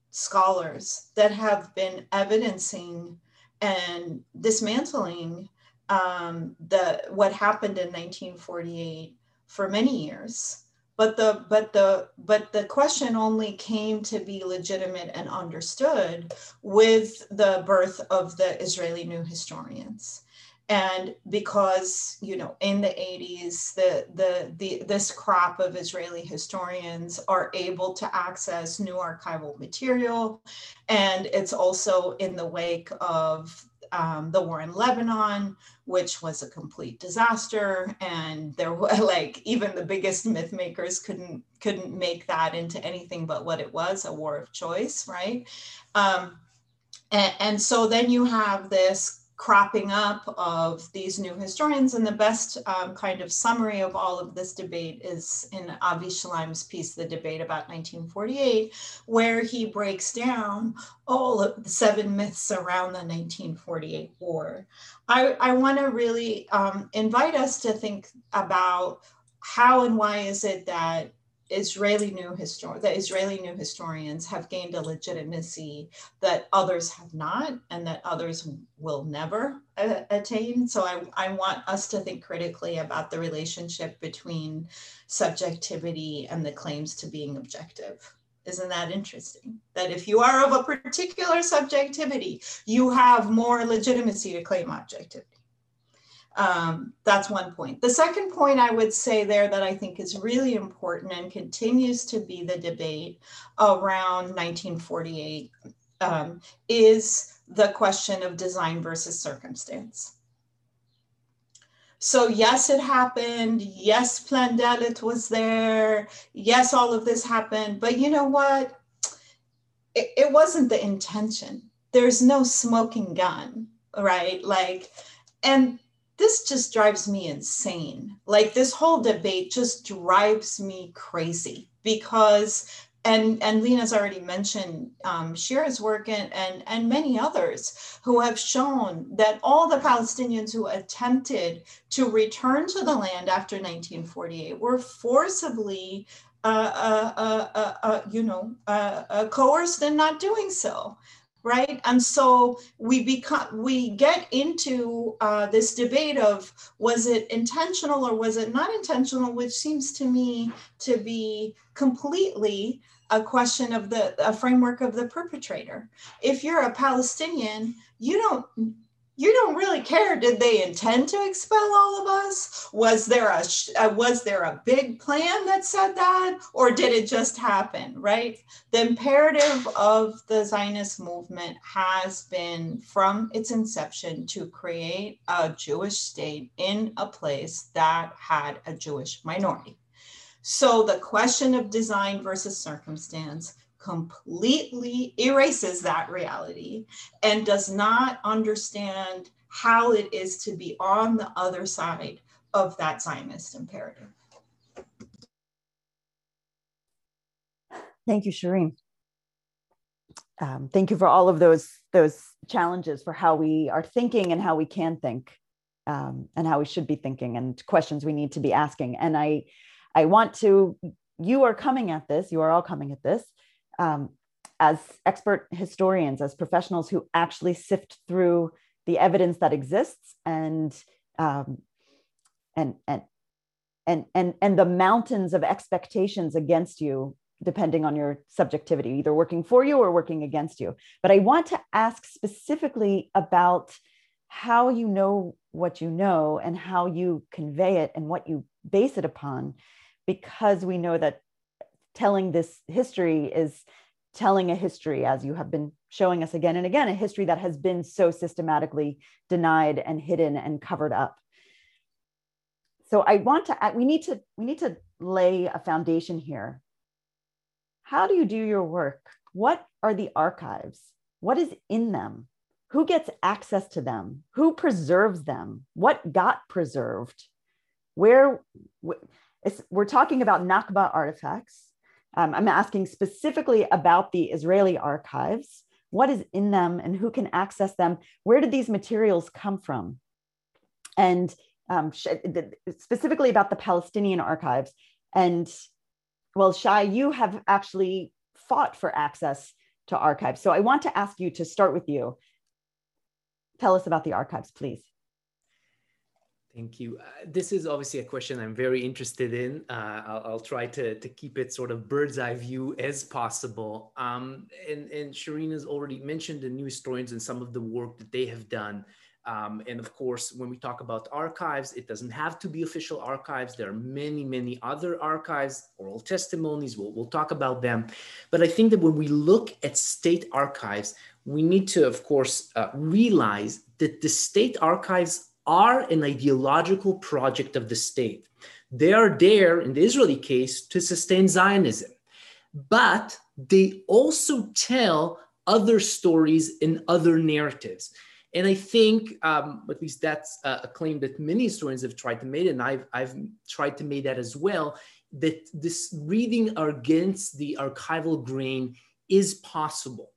scholars that have been evidencing and dismantling um, the what happened in 1948 for many years but the but the but the question only came to be legitimate and understood with the birth of the Israeli new historians. And because you know in the 80s the, the the this crop of israeli historians are able to access new archival material. And it's also in the wake of um, the war in Lebanon, which was a complete disaster, and there were like even the biggest myth makers couldn't couldn't make that into anything but what it was a war of choice, right? Um, and, and so then you have this cropping up of these new historians. And the best um, kind of summary of all of this debate is in Avi Shlaim's piece, The Debate About 1948, where he breaks down all of the seven myths around the 1948 war. I, I want to really um, invite us to think about how and why is it that Israeli new histor- the Israeli new historians have gained a legitimacy that others have not and that others will never uh, attain. So I, I want us to think critically about the relationship between subjectivity and the claims to being objective. Isn't that interesting? That if you are of a particular subjectivity, you have more legitimacy to claim objectivity. Um, that's one point. The second point I would say there that I think is really important and continues to be the debate around 1948 um, is the question of design versus circumstance. So yes, it happened. Yes, Plan Dalet was there. Yes, all of this happened. But you know what? It, it wasn't the intention. There's no smoking gun, right? Like, and this just drives me insane. Like this whole debate just drives me crazy because and and Lena's already mentioned um, Shira's work and, and and many others who have shown that all the Palestinians who attempted to return to the land after 1948 were forcibly, uh, uh, uh, uh, uh you know, uh, coerced in not doing so right? And so we become we get into uh, this debate of was it intentional or was it not intentional which seems to me to be completely a question of the a framework of the perpetrator. If you're a palestinian you don't you don't really care did they intend to expel all of us? Was there a uh, was there a big plan that said that or did it just happen right? The imperative of the zionist movement has been from its inception to create a jewish state in a place that had a jewish minority. So the question of design versus circumstance completely erases that reality and does not understand how it is to be on the other side of that Zionist imperative. Thank you, Shireen. Um, thank you for all of those those challenges for how we are thinking and how we can think um, and how we should be thinking and questions we need to be asking. And I I want to you are coming at this. You are all coming at this um, as expert historians, as professionals who actually sift through the evidence that exists and um, and and and and and the mountains of expectations against you depending on your subjectivity either working for you or working against you. But i want to ask specifically about how you know what you know and how you convey it and what you base it upon because we know that telling this history is telling a history, as you have been showing us again and again, a history that has been so systematically denied and hidden and covered up. So I want to, we need to, we need to lay a foundation here. How do you do your work? What are the archives? What is in them? Who gets access to them? Who preserves them? What got preserved? Where, we're talking about Nakba artifacts um, I'm asking specifically about the Israeli archives. What is in them and who can access them? Where did these materials come from? And um, specifically about the Palestinian archives. And well, Shai, you have actually fought for access to archives. So I want to ask you to start with you. Tell us about the archives, please. Thank you. Uh, this is obviously a question I'm very interested in. Uh, I'll, I'll, try to, to keep it sort of bird's eye view as possible. Um, and, and Shireen has already mentioned the new historians and some of the work that they have done. Um, and of course, when we talk about archives, it doesn't have to be official archives. There are many, many other archives, oral testimonies, we'll, we'll talk about them. But I think that when we look at state archives, we need to, of course, uh, realize that the state archives are an ideological project of the state. They are there, in the Israeli case, to sustain Zionism. But they also tell other stories and other narratives. And I think, um, at least that's a claim that many historians have tried to make, and I've, I've tried to make that as well, that this reading against the archival grain is possible.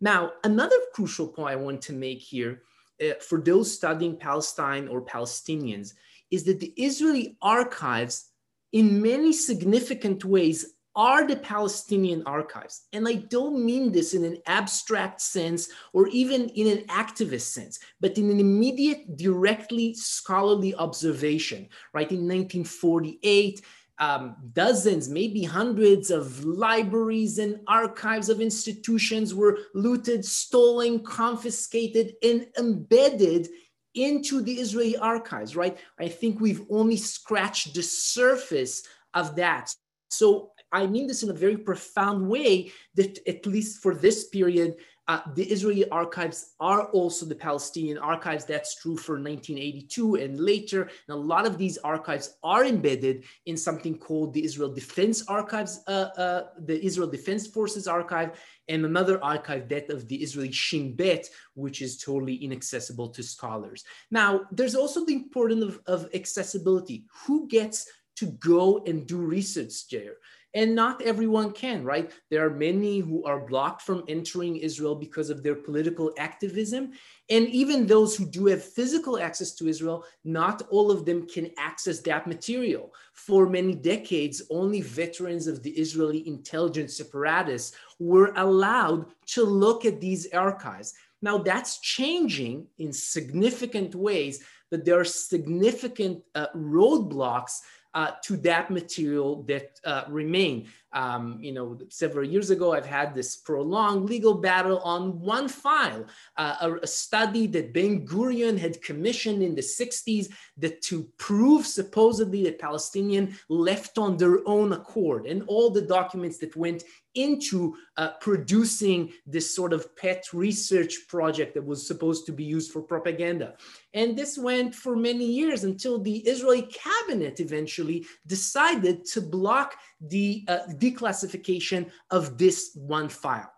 Now, another crucial point I want to make here uh, for those studying Palestine or Palestinians is that the Israeli archives, in many significant ways, are the Palestinian archives. And I don't mean this in an abstract sense or even in an activist sense, but in an immediate, directly scholarly observation, right? In 1948, um, dozens, maybe hundreds of libraries and archives of institutions were looted, stolen, confiscated, and embedded into the Israeli archives, right? I think we've only scratched the surface of that. So I mean this in a very profound way that at least for this period, uh, the Israeli archives are also the Palestinian archives. That's true for 1982 and later. And a lot of these archives are embedded in something called the Israel Defense Archives, uh, uh, the Israel Defense Forces Archive, and another archive, that of the Israeli Shin Bet, which is totally inaccessible to scholars. Now, there's also the importance of, of accessibility. Who gets to go and do research there? And not everyone can, right? There are many who are blocked from entering Israel because of their political activism. And even those who do have physical access to Israel, not all of them can access that material. For many decades, only veterans of the Israeli intelligence apparatus were allowed to look at these archives. Now, that's changing in significant ways, but there are significant uh, roadblocks uh, to that material that uh, remain. Um, you know, several years ago, I've had this prolonged legal battle on one file, uh, a, a, study that Ben Gurion had commissioned in the 60s that to prove supposedly that Palestinian left on their own accord and all the documents that went into uh, producing this sort of pet research project that was supposed to be used for propaganda. And this went for many years until the Israeli cabinet eventually decided to block the uh, declassification of this one file.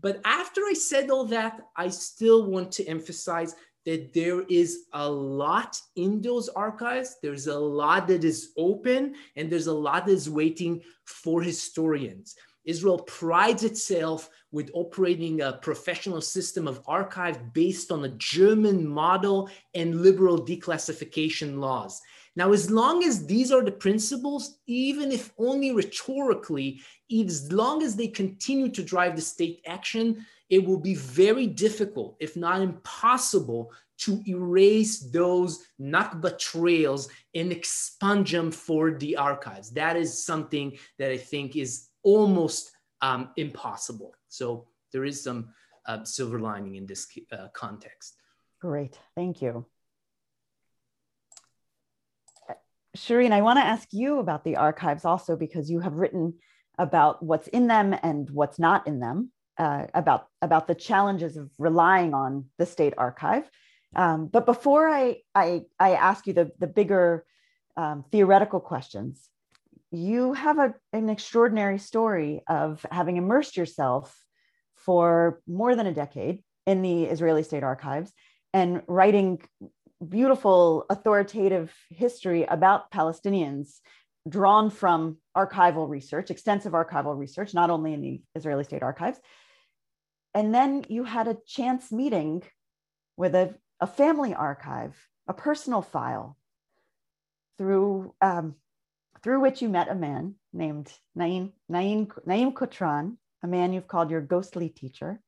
But after I said all that, I still want to emphasize that there is a lot in those archives. There's a lot that is open, and there's a lot that is waiting for historians. Israel prides itself with operating a professional system of archive based on a German model and liberal declassification laws. Now, as long as these are the principles, even if only rhetorically, as long as they continue to drive the state action, it will be very difficult, if not impossible, to erase those Nakba trails and expunge them for the archives. That is something that I think is almost um, impossible. So there is some uh, silver lining in this uh, context. Great, thank you. Shireen, I want to ask you about the archives also because you have written about what's in them and what's not in them, uh, about, about the challenges of relying on the state archive. Um, but before I, I, I, ask you the, the bigger um, theoretical questions, you have a, an extraordinary story of having immersed yourself for more than a decade in the Israeli state archives and writing beautiful authoritative history about Palestinians drawn from archival research, extensive archival research, not only in the Israeli State Archives. And then you had a chance meeting with a, a family archive, a personal file, through, um, through which you met a man named Naim, Naim, Naim Kotran, a man you've called your ghostly teacher.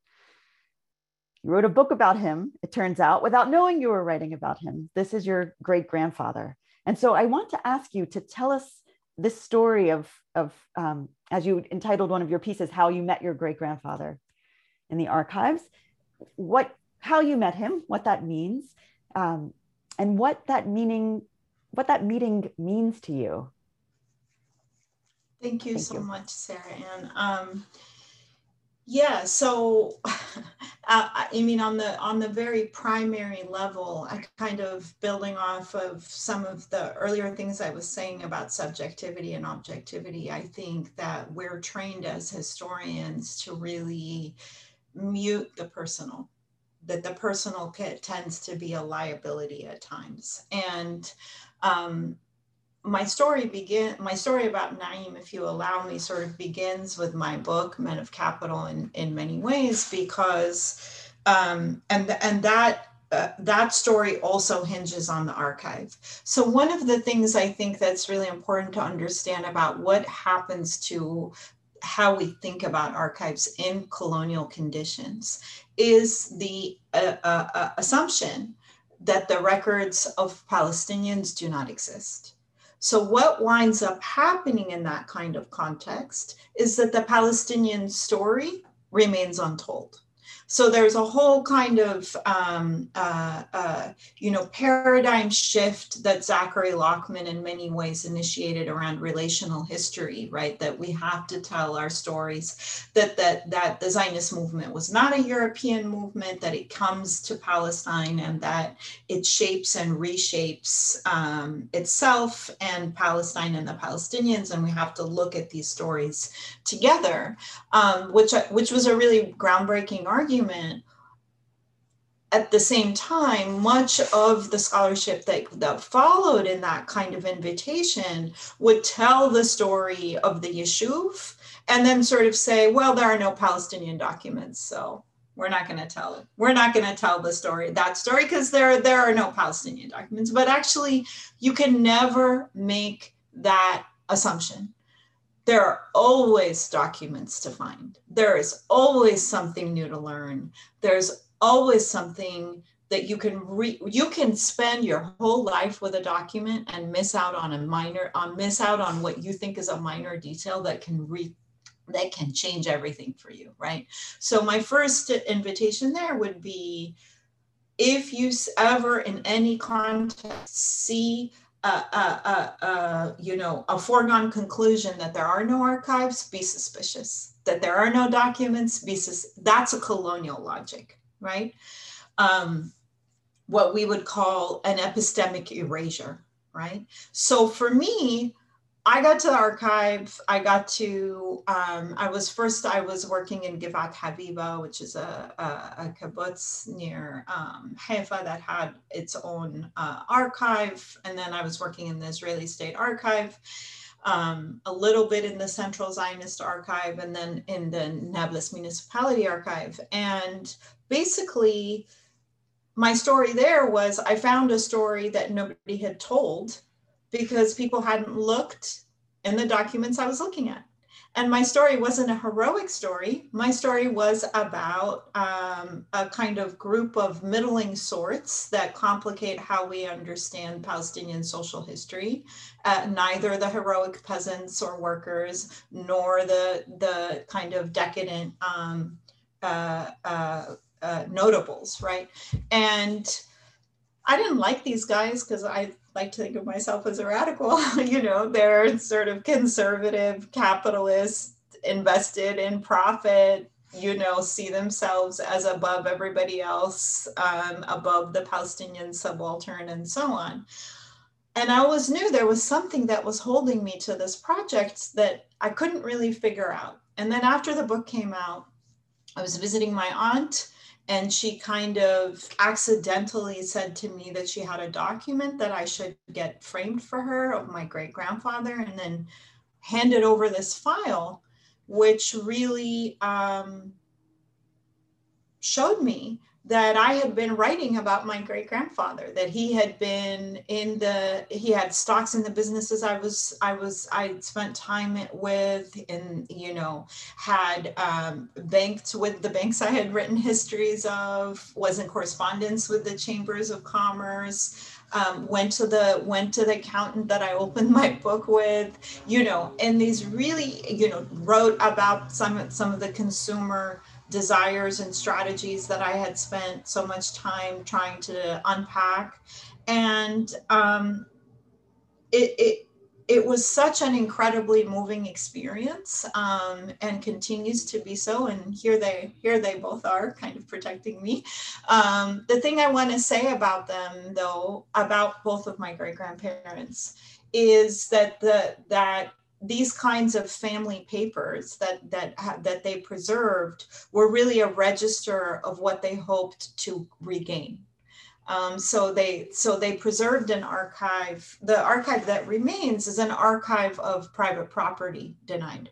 You wrote a book about him, it turns out, without knowing you were writing about him. This is your great grandfather. And so I want to ask you to tell us this story of, of um, as you entitled one of your pieces, How You Met Your Great Grandfather in the archives, what, how you met him, what that means, um, and what that meaning, what that meeting means to you. Thank you Thank so you. much, Sarah Ann. Um, yeah, so uh, I mean, on the on the very primary level, I kind of building off of some of the earlier things I was saying about subjectivity and objectivity. I think that we're trained as historians to really mute the personal, that the personal tends to be a liability at times, and um, my story begin my story about Naim, if you allow me, sort of begins with my book, Men of Capital, in, in many ways, because um, and and that uh, that story also hinges on the archive. So one of the things I think that's really important to understand about what happens to how we think about archives in colonial conditions is the uh, uh, uh assumption that the records of Palestinians do not exist. So, what winds up happening in that kind of context is that the Palestinian story remains untold. So there's a whole kind of um, uh, uh, you know paradigm shift that Zachary Lockman in many ways initiated around relational history, right? That we have to tell our stories. That that that the Zionist movement was not a European movement. That it comes to Palestine and that it shapes and reshapes um, itself and Palestine and the Palestinians, and we have to look at these stories together, um, which which was a really groundbreaking argument argument at the same time, much of the scholarship that, that followed in that kind of invitation would tell the story of the Yishuv and then sort of say, well, there are no Palestinian documents, so we're not going to tell it. We're not going to tell the story, that story, because there, there are no Palestinian documents. But actually, you can never make that assumption there are always documents to find. There is always something new to learn. There's always something that you can re- you can spend your whole life with a document and miss out on a minor on miss out on what you think is a minor detail that can re that can change everything for you, right? So my first invitation there would be if you ever in any context see a, a, a, you know, a foregone conclusion that there are no archives, be suspicious. That there are no documents, be sus- that's a colonial logic, right? Um, what we would call an epistemic erasure, right? So for me, I got to the archive. I got to, um, I was first, I was working in Givat Haviva, which is a, a, a kibbutz near um, Haifa that had its own uh, archive. And then I was working in the Israeli State Archive, um, a little bit in the Central Zionist Archive, and then in the Nablus Municipality Archive. And basically, my story there was I found a story that nobody had told because people hadn't looked in the documents I was looking at. And my story wasn't a heroic story. My story was about um, a kind of group of middling sorts that complicate how we understand Palestinian social history. Uh, neither the heroic peasants or workers, nor the, the kind of decadent um, uh, uh, uh notables, right? And I didn't like these guys because I like to think of myself as a radical. you know, they're sort of conservative, capitalist, invested in profit, you know, see themselves as above everybody else, um, above the Palestinian subaltern, and so on. And I always knew there was something that was holding me to this project that I couldn't really figure out. And then after the book came out, I was visiting my aunt and she kind of accidentally said to me that she had a document that I should get framed for her of my great grandfather and then handed over this file, which really um, showed me that I had been writing about my great grandfather, that he had been in the, he had stocks in the businesses I was, I was, I spent time with and, you know, had um, banked with the banks I had written histories of, was in correspondence with the chambers of commerce, um, went to the went to the accountant that I opened my book with, you know, and these really, you know, wrote about some some of the consumer desires and strategies that I had spent so much time trying to unpack. And um, it, it, it was such an incredibly moving experience um, and continues to be so and here they here they both are kind of protecting me um, the thing i want to say about them though about both of my great grandparents is that the that these kinds of family papers that that that they preserved were really a register of what they hoped to regain. Um, so they so they preserved an archive. The archive that remains is an archive of private property denied,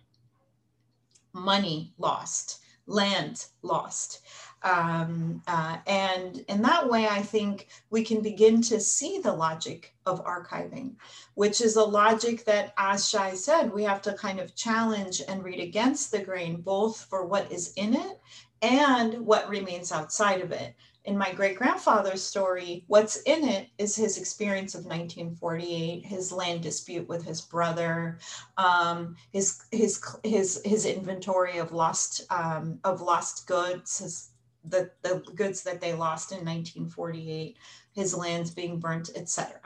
money lost, land lost. Um, uh, and in that way, I think we can begin to see the logic of archiving, which is a logic that, as Shai said, we have to kind of challenge and read against the grain, both for what is in it and what remains outside of it. In my great grandfather's story, what's in it is his experience of 1948, his land dispute with his brother, um, his his his his inventory of lost um, of lost goods, his the, the goods that they lost in 1948, his lands being burnt, etc.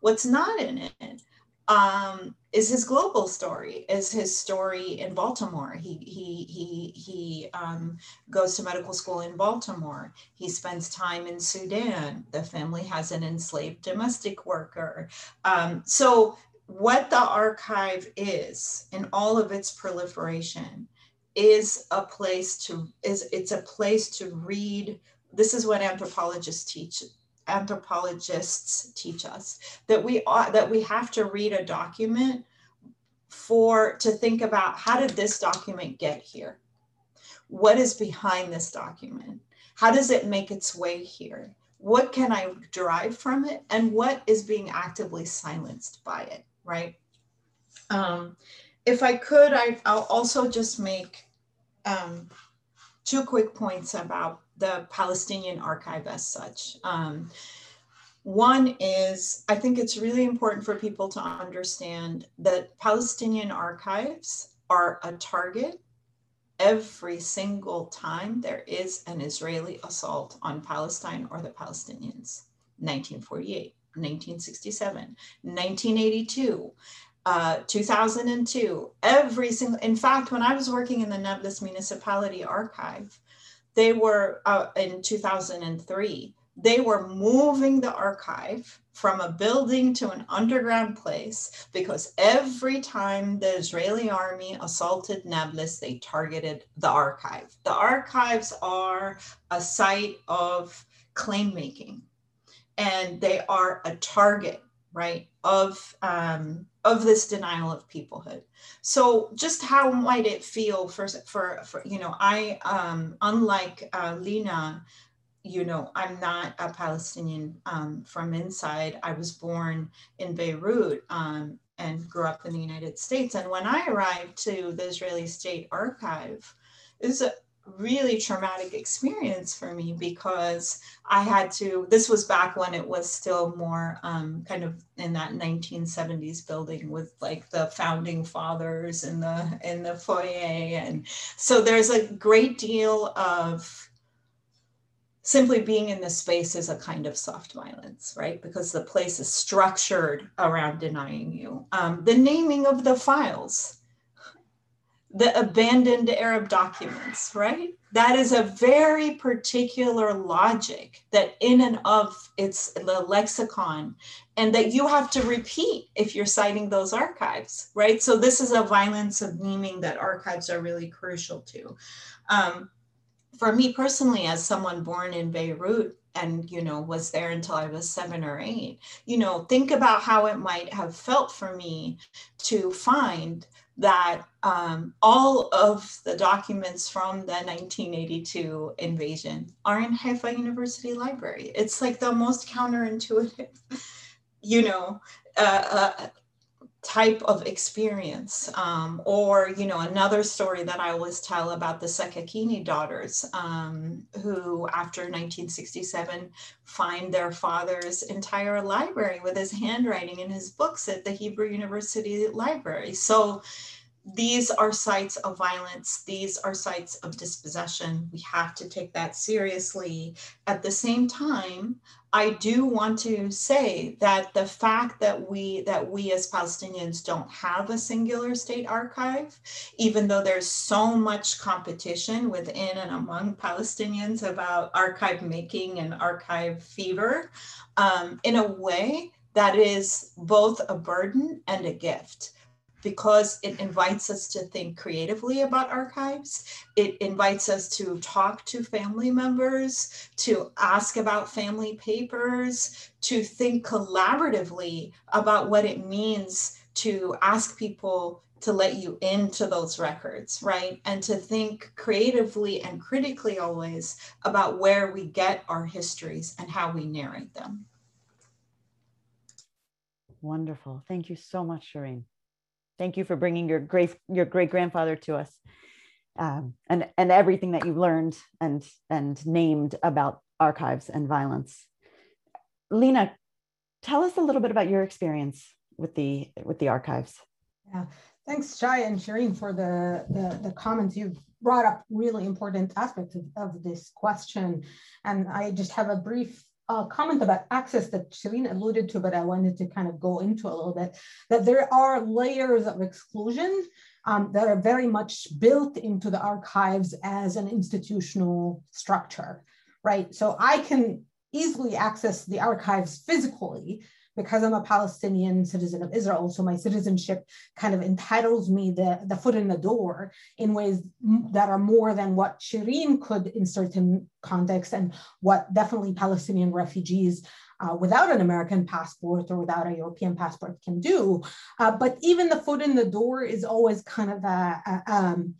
What's not in it um, is his global story, is his story in Baltimore. He he he he um, goes to medical school in Baltimore. He spends time in Sudan. The family has an enslaved domestic worker. Um, so what the archive is, in all of its proliferation, is a place to is it's a place to read. This is what anthropologists teach anthropologists teach us that we ought, that we have to read a document for to think about how did this document get here? What is behind this document? How does it make its way here? What can i derive from it? And what is being actively silenced by it right? Um, if i could I, i'll also just make um, two quick points about the Palestinian archive as such. Um, one is, I think it's really important for people to understand that Palestinian archives are a target every single time there is an Israeli assault on Palestine or the Palestinians. 1948, 1967, 1982, uh, 2002, every single, in fact, when I was working in the Nablus Municipality Archive, they were uh, in 2003 they were moving the archive from a building to an underground place because every time the Israeli army assaulted Nablus, they targeted the archive. The archives are a site of claim making, and they are a target, right, of um, of this denial of peoplehood. So just how might it feel for, for, for you know, I, um, unlike uh, you know, I'm not a Palestinian um, from inside. I was born in Beirut um, and grew up in the United States. And when I arrived to the Israeli State Archive, it really traumatic experience for me because I had to, this was back when it was still more um, kind of in that 1970s building with like the founding fathers in the, in the foyer. And so there's a great deal of simply being in the space is a kind of soft violence, right? Because the place is structured around denying you. Um, the naming of the files, the abandoned Arab documents, right? That is a very particular logic that, in and of its the lexicon, and that you have to repeat if you're citing those archives, right? So this is a violence of naming that archives are really crucial to. Um, for me personally, as someone born in Beirut, and you know was there until i was seven or eight you know think about how it might have felt for me to find that um, all of the documents from the 1982 invasion are in Haifa University Library. It's like the most counterintuitive, you know, uh, uh, type of experience. Um, or, you know, another story that I always tell about the Sakakini daughters, um, who after 1967 find their father's entire library with his handwriting in his books at the Hebrew University Library. So these are sites of violence. These are sites of dispossession. We have to take that seriously. At the same time, I do want to say that the fact that we that we as Palestinians don't have a singular state archive, even though there's so much competition within and among Palestinians about archive making and archive fever, um, in a way that is both a burden and a gift because it invites us to think creatively about archives. It invites us to talk to family members, to ask about family papers, to think collaboratively about what it means to ask people to let you into those records, right? And to think creatively and critically always about where we get our histories and how we narrate them. Wonderful. Thank you so much, Shireen. Thank you for bringing your great your great grandfather to us, um, and and everything that you've learned and and named about archives and violence. Lena, tell us a little bit about your experience with the with the archives. Yeah, thanks, Shai and Shireen, for the the, the comments you've brought up really important aspects of, of this question. And I just have a brief uh, comment about access that Shireen alluded to, but I wanted to kind of go into a little bit, that there are layers of exclusion um, that are very much built into the archives as an institutional structure, right? So I can easily access the archives physically, because I'm a Palestinian citizen of Israel, so my citizenship kind of entitles me the, the foot in the door in ways that are more than what Shireen could in certain contexts and what definitely Palestinian refugees uh, without an American passport or without a European passport can do. Uh, but even the foot in the door is always kind of a, a um,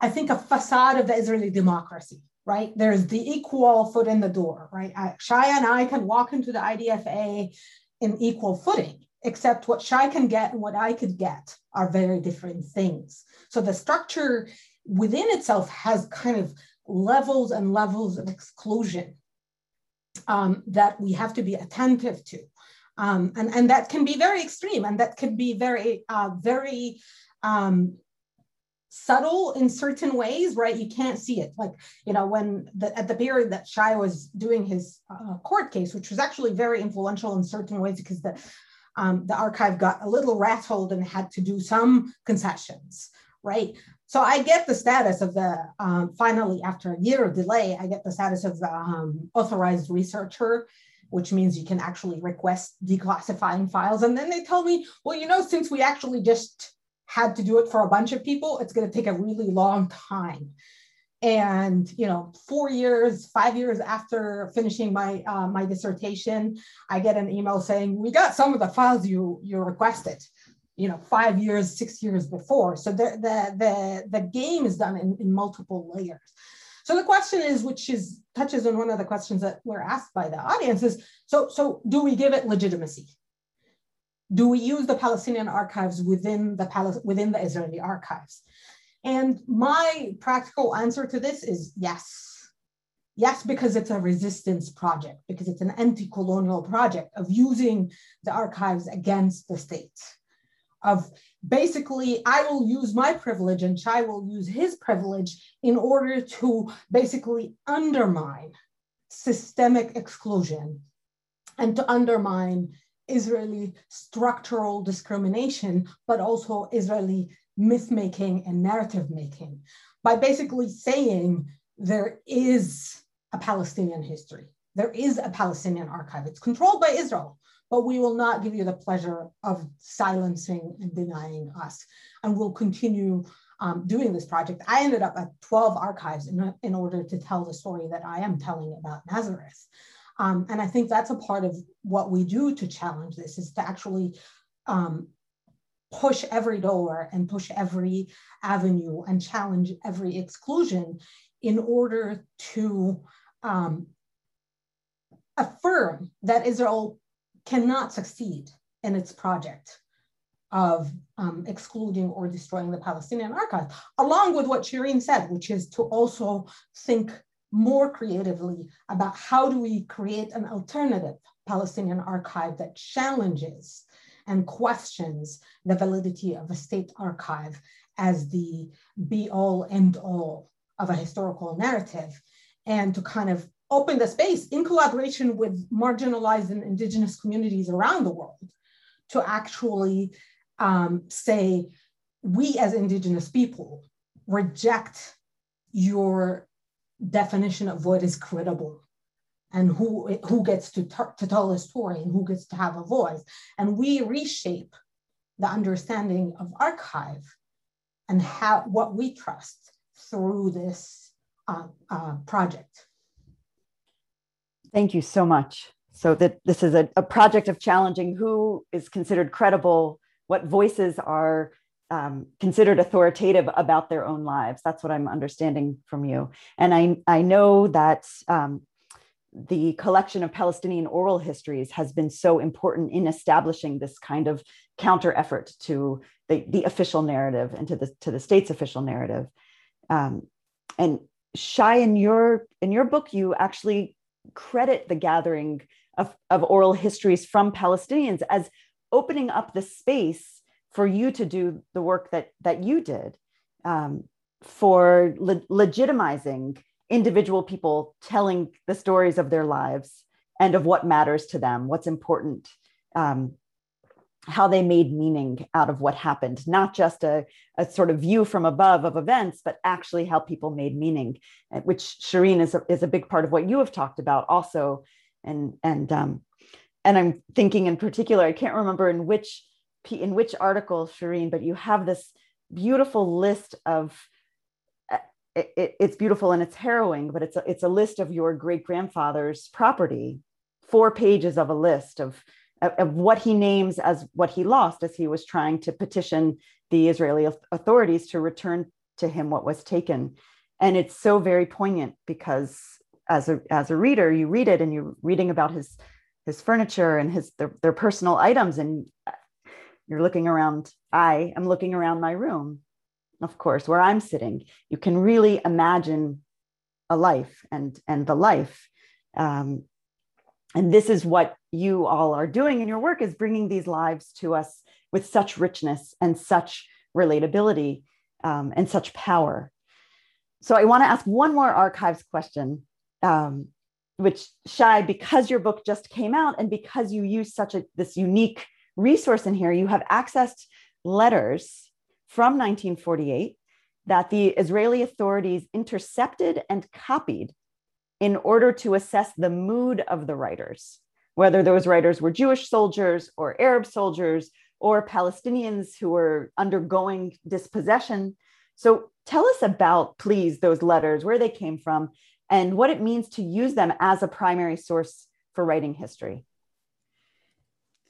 I think, a facade of the Israeli democracy right? There's the equal foot in the door, right? Shai and I can walk into the IDFA in equal footing, except what Shai can get and what I could get are very different things. So the structure within itself has kind of levels and levels of exclusion um, that we have to be attentive to. Um, and, and that can be very extreme and that can be very, uh, very um, subtle in certain ways, right? You can't see it. Like, you know, when the, at the period that Shai was doing his uh, court case, which was actually very influential in certain ways because the, um, the archive got a little rattled and had to do some concessions, right? So I get the status of the, um, finally, after a year of delay, I get the status of the um, authorized researcher which means you can actually request declassifying files. And then they tell me, well, you know, since we actually just had to do it for a bunch of people, it's going to take a really long time. And you know, four years, five years after finishing my uh, my dissertation, I get an email saying we got some of the files you you requested. You know, five years, six years before. So the the the, the game is done in, in multiple layers. So the question is, which is touches on one of the questions that were asked by the audience is, so so do we give it legitimacy? Do we use the Palestinian archives within the, within the Israeli archives? And my practical answer to this is yes. Yes, because it's a resistance project, because it's an anti colonial project of using the archives against the state. Of basically, I will use my privilege and Shai will use his privilege in order to basically undermine systemic exclusion and to undermine Israeli structural discrimination, but also Israeli myth making and narrative making by basically saying there is a Palestinian history. There is a Palestinian archive. It's controlled by Israel, but we will not give you the pleasure of silencing and denying us. And we'll continue um, doing this project. I ended up at 12 archives in, in order to tell the story that I am telling about Nazareth. Um, and I think that's a part of what we do to challenge this is to actually um, push every door and push every avenue and challenge every exclusion in order to um, affirm that Israel cannot succeed in its project of um, excluding or destroying the Palestinian archive, along with what Shireen said, which is to also think more creatively about how do we create an alternative Palestinian archive that challenges and questions the validity of a state archive as the be all end all of a historical narrative and to kind of open the space in collaboration with marginalized and indigenous communities around the world to actually um, say we as indigenous people reject your definition of what is credible and who who gets to, to tell a story and who gets to have a voice. And we reshape the understanding of archive and how what we trust through this uh, uh, project. Thank you so much. So that this is a, a project of challenging who is considered credible what voices are um, considered authoritative about their own lives. That's what I'm understanding from you. And I, I know that um, the collection of Palestinian oral histories has been so important in establishing this kind of counter effort to the, the official narrative and to the, to the state's official narrative. Um, and Shai, in your, in your book, you actually credit the gathering of, of oral histories from Palestinians as opening up the space for you to do the work that that you did um, for le- legitimizing individual people telling the stories of their lives and of what matters to them, what's important, um, how they made meaning out of what happened, not just a, a sort of view from above of events, but actually how people made meaning, which Shireen is a, is a big part of what you have talked about also. And, and, um, and I'm thinking in particular, I can't remember in which, in which article, Shireen, but you have this beautiful list of uh, it, it, it's beautiful and it's harrowing, but it's a, it's a list of your great grandfather's property, four pages of a list of, of, of what he names as what he lost as he was trying to petition the Israeli authorities to return to him what was taken. And it's so very poignant because as a, as a reader, you read it and you're reading about his, his furniture and his, their, their personal items. And uh, you're looking around, I am looking around my room of course, where I'm sitting, you can really imagine a life and and the life. Um, and this is what you all are doing in your work is bringing these lives to us with such richness and such relatability um, and such power. So I want to ask one more archives question, um, which Shai, because your book just came out and because you use such a this unique resource in here, you have accessed letters from 1948 that the Israeli authorities intercepted and copied in order to assess the mood of the writers, whether those writers were Jewish soldiers or Arab soldiers or Palestinians who were undergoing dispossession. So tell us about, please, those letters, where they came from, and what it means to use them as a primary source for writing history.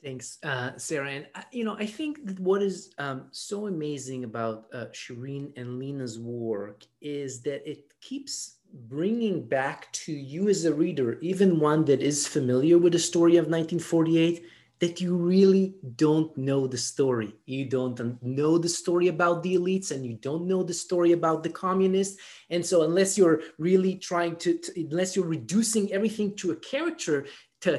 Thanks, uh, Sarah. And uh, you know, I think that what is um, so amazing about uh, Shireen and Lena's work is that it keeps bringing back to you as a reader, even one that is familiar with the story of 1948, that you really don't know the story. You don't know the story about the elites, and you don't know the story about the communists. And so, unless you're really trying to, to unless you're reducing everything to a character,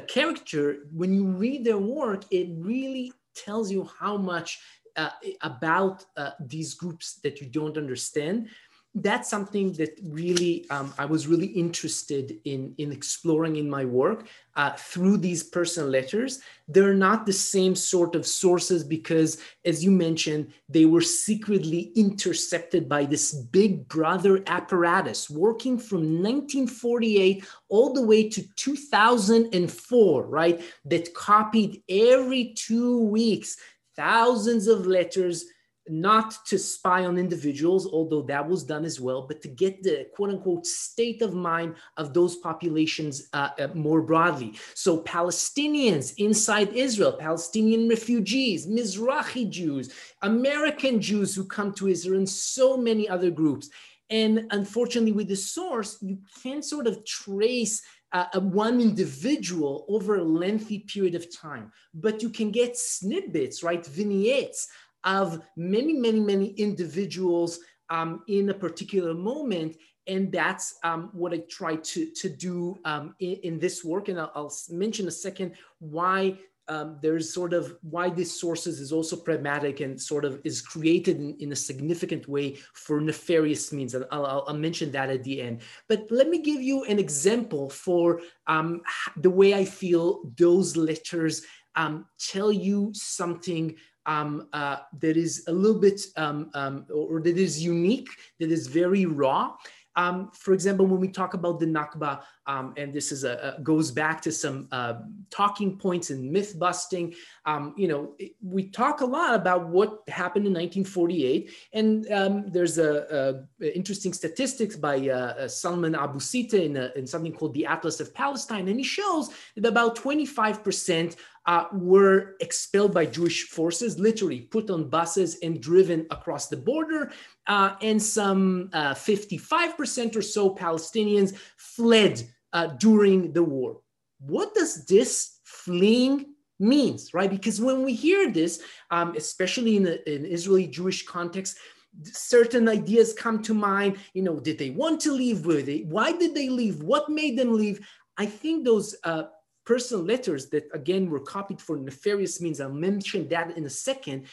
character, when you read their work, it really tells you how much uh, about uh, these groups that you don't understand that's something that really um, I was really interested in in exploring in my work uh, through these personal letters. They're not the same sort of sources because, as you mentioned, they were secretly intercepted by this Big Brother apparatus working from 1948 all the way to 2004, right? That copied every two weeks thousands of letters not to spy on individuals, although that was done as well, but to get the quote unquote state of mind of those populations uh, uh, more broadly. So, Palestinians inside Israel, Palestinian refugees, Mizrahi Jews, American Jews who come to Israel, and so many other groups. And unfortunately, with the source, you can't sort of trace uh, one individual over a lengthy period of time, but you can get snippets, right? Vignettes of many, many, many individuals um, in a particular moment. And that's um, what I try to, to do um, in, in, this work. And I'll, I'll, mention a second why um, there's sort of why this sources is also pragmatic and sort of is created in, in a significant way for nefarious means. And I'll, I'll, mention that at the end. But let me give you an example for um, the way I feel those letters um, tell you something um, uh, that is a little bit, um, um, or that is unique, that is very raw. Um, for example, when we talk about the Nakba, um, and this is a, a, goes back to some uh, talking points and myth busting. Um, you know, it, we talk a lot about what happened in 1948, and there's a, a, interesting statistics by uh, uh Salman Abu Sitta in, in, something called the Atlas of Palestine, and he shows that about 25 percent uh, were expelled by Jewish forces, literally put on buses and driven across the border. Uh, and some 55% uh, or so Palestinians fled uh, during the war. What does this fleeing means, right? Because when we hear this, um, especially in an Israeli Jewish context, certain ideas come to mind. You know, did they want to leave? Were they? Why did they leave? What made them leave? I think those uh, personal letters that again were copied for nefarious means, I'll mention that in a second,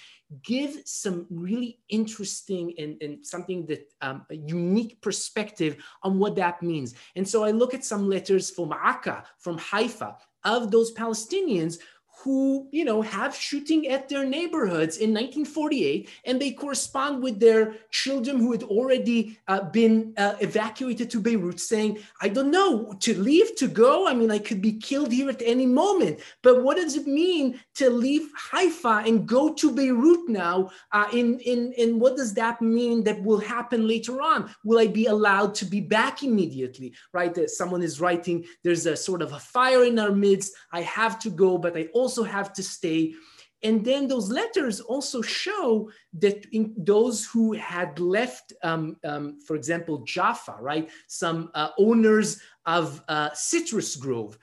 give some really interesting and, and something that um, a unique perspective on what that means. And so I look at some letters from Akka, from Haifa, of those Palestinians who you know have shooting at their neighborhoods in 1948 and they correspond with their children who had already uh, been uh, evacuated to beirut saying i don't know to leave to go? I mean i could be killed here at any moment. But what does it mean to leave haifa and go to beirut now uh, in, in, in what does that mean that will happen later on? Will i be allowed to be back immediately? Right someone is writing there's a sort of a fire in our midst. I have to go but i also also have to stay. And then those letters also show that those who had left, um, um, for example, Jaffa, right, some uh, owners of uh, Citrus Grove,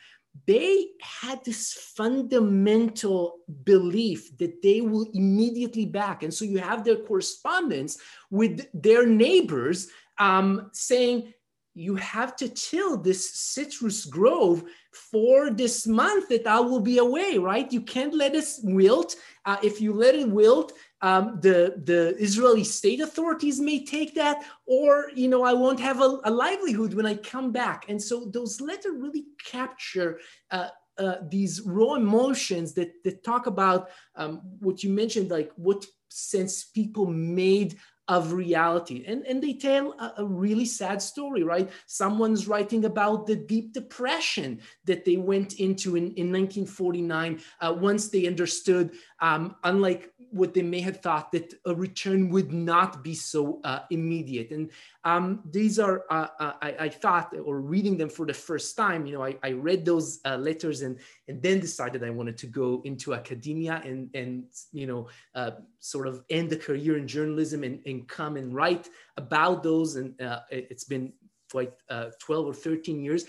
they had this fundamental belief that they will immediately back. And so you have their correspondence with their neighbors um, saying, you have to till this citrus grove for this month that I will be away, right? You can't let it wilt. Uh, if you let it wilt, um, the, the Israeli state authorities may take that, or, you know, I won't have a, a livelihood when I come back. And so those letters really capture uh, uh, these raw emotions that, that talk about um, what you mentioned, like what sense people made of reality. And, and they tell a, a, really sad story, right? Someone's writing about the deep depression that they went into in, in 1949 uh, once they understood, um, unlike what they may have thought that a return would not be so uh, immediate. And um, these are, uh, uh, I, I, thought, or reading them for the first time, you know, I, I read those uh, letters and, and then decided I wanted to go into academia and, and you know, uh, sort of end a career in journalism and, and come and write about those. And uh, it's been quite 12 or 13 years.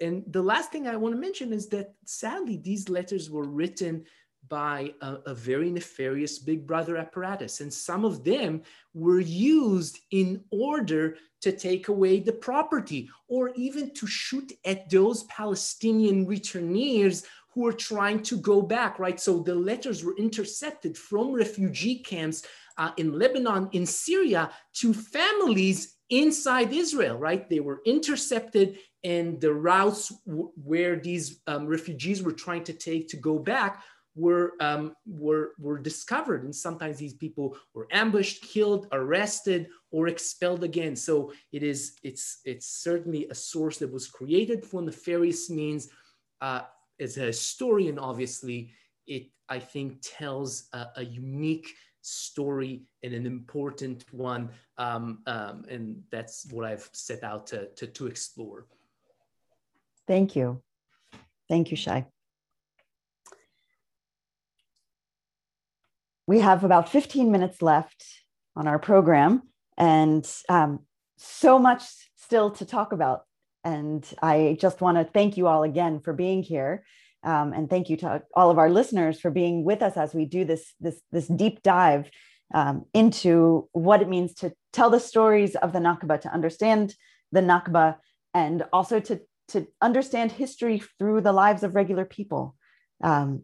And the last thing I want to mention is that sadly, these letters were written by a, a, very nefarious big brother apparatus. And some of them were used in order to take away the property or even to shoot at those Palestinian returnees who are trying to go back, right? So the letters were intercepted from refugee camps uh, in Lebanon, in Syria, to families inside Israel, right? They were intercepted and the routes where these um, refugees were trying to take to go back were, um, were, were discovered. And sometimes these people were ambushed, killed, arrested, or expelled again. So it is, it's, it's certainly a source that was created for nefarious means. Uh, as a historian, obviously, it, I think, tells a, a unique story and an important one. Um, um, and that's what I've set out to, to, to explore. Thank you. Thank you, Shai. we have about 15 minutes left on our program and um, so much still to talk about. And I just want to thank you all again for being here. Um, and thank you to all of our listeners for being with us as we do this, this, this deep dive um, into what it means to tell the stories of the Nakba, to understand the Nakba, and also to, to understand history through the lives of regular people. Um,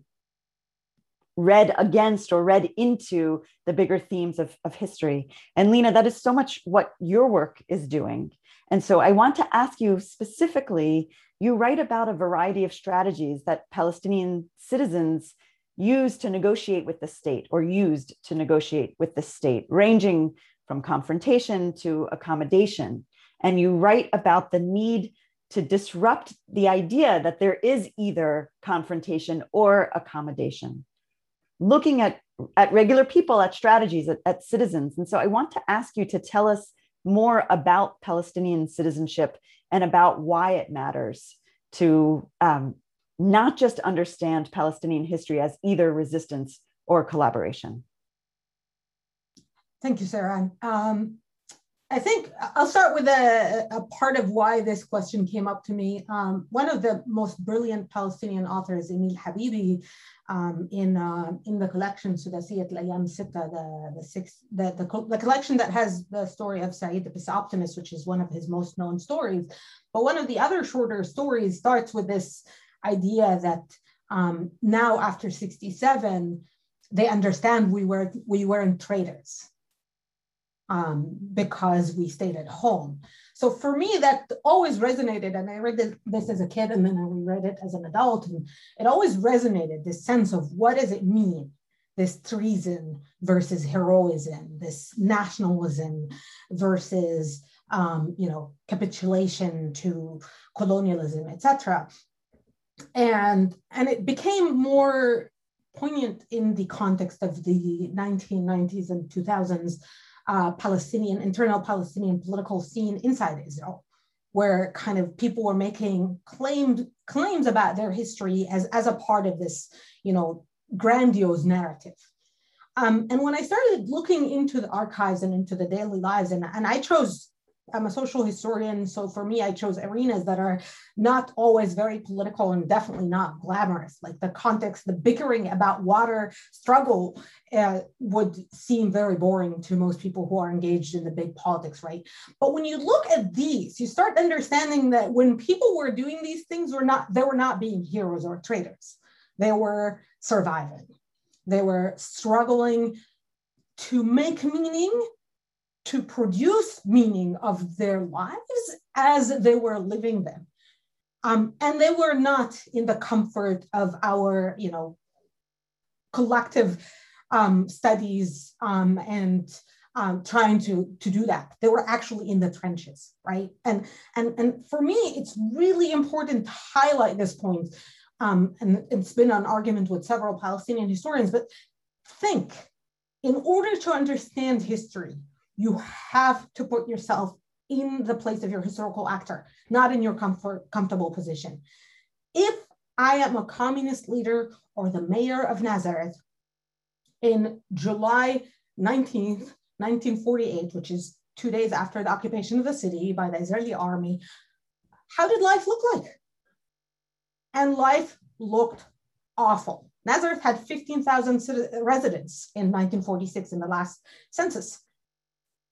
read against or read into the bigger themes of, of history. And Lena, that is so much what your work is doing. And so I want to ask you specifically you write about a variety of strategies that Palestinian citizens use to negotiate with the state or used to negotiate with the state, ranging from confrontation to accommodation. And you write about the need to disrupt the idea that there is either confrontation or accommodation looking at, at regular people, at strategies, at, at citizens. And so I want to ask you to tell us more about Palestinian citizenship and about why it matters to um, not just understand Palestinian history as either resistance or collaboration. Thank you, Sarah. Um, I think I'll start with a, a, part of why this question came up to me. Um, one of the most brilliant Palestinian authors, Emil Habibi, um, in uh, in the collection Sudasiyat Layam Sitta, the the six the, the, the collection that has the story of Said the Optimist, which is one of his most known stories. But one of the other shorter stories starts with this idea that um, now after 67, they understand we were we weren't traitors um, because we stayed at home. So for me, that always resonated. And I read this as a kid and then I reread it as an adult. And it always resonated this sense of what does it mean, this treason versus heroism, this nationalism versus, um, you know, capitulation to colonialism, etc. And, and it became more poignant in the context of the 1990s and 2000s uh, Palestinian, internal Palestinian political scene inside Israel, where kind of people were making claimed claims about their history as, as a part of this, you know, grandiose narrative. Um, and when I started looking into the archives and into the daily lives, and, and I chose I'm a social historian, so for me, I chose arenas that are not always very political and definitely not glamorous. Like the context, the bickering about water struggle uh, would seem very boring to most people who are engaged in the big politics, right? But when you look at these, you start understanding that when people were doing these things, were not they were not being heroes or traitors. They were surviving. They were struggling to make meaning to produce meaning of their lives as they were living them. Um, and they were not in the comfort of our, you know, collective um, studies um, and um, trying to, to do that. They were actually in the trenches, right? And, and, and for me, it's really important to highlight this point. Um, and it's been an argument with several Palestinian historians, but think, in order to understand history, you have to put yourself in the place of your historical actor, not in your comfort, comfortable position. If I am a communist leader or the mayor of Nazareth in July 19th, 1948, which is two days after the occupation of the city by the Israeli army, how did life look like? And life looked awful. Nazareth had 15,000 residents in 1946 in the last census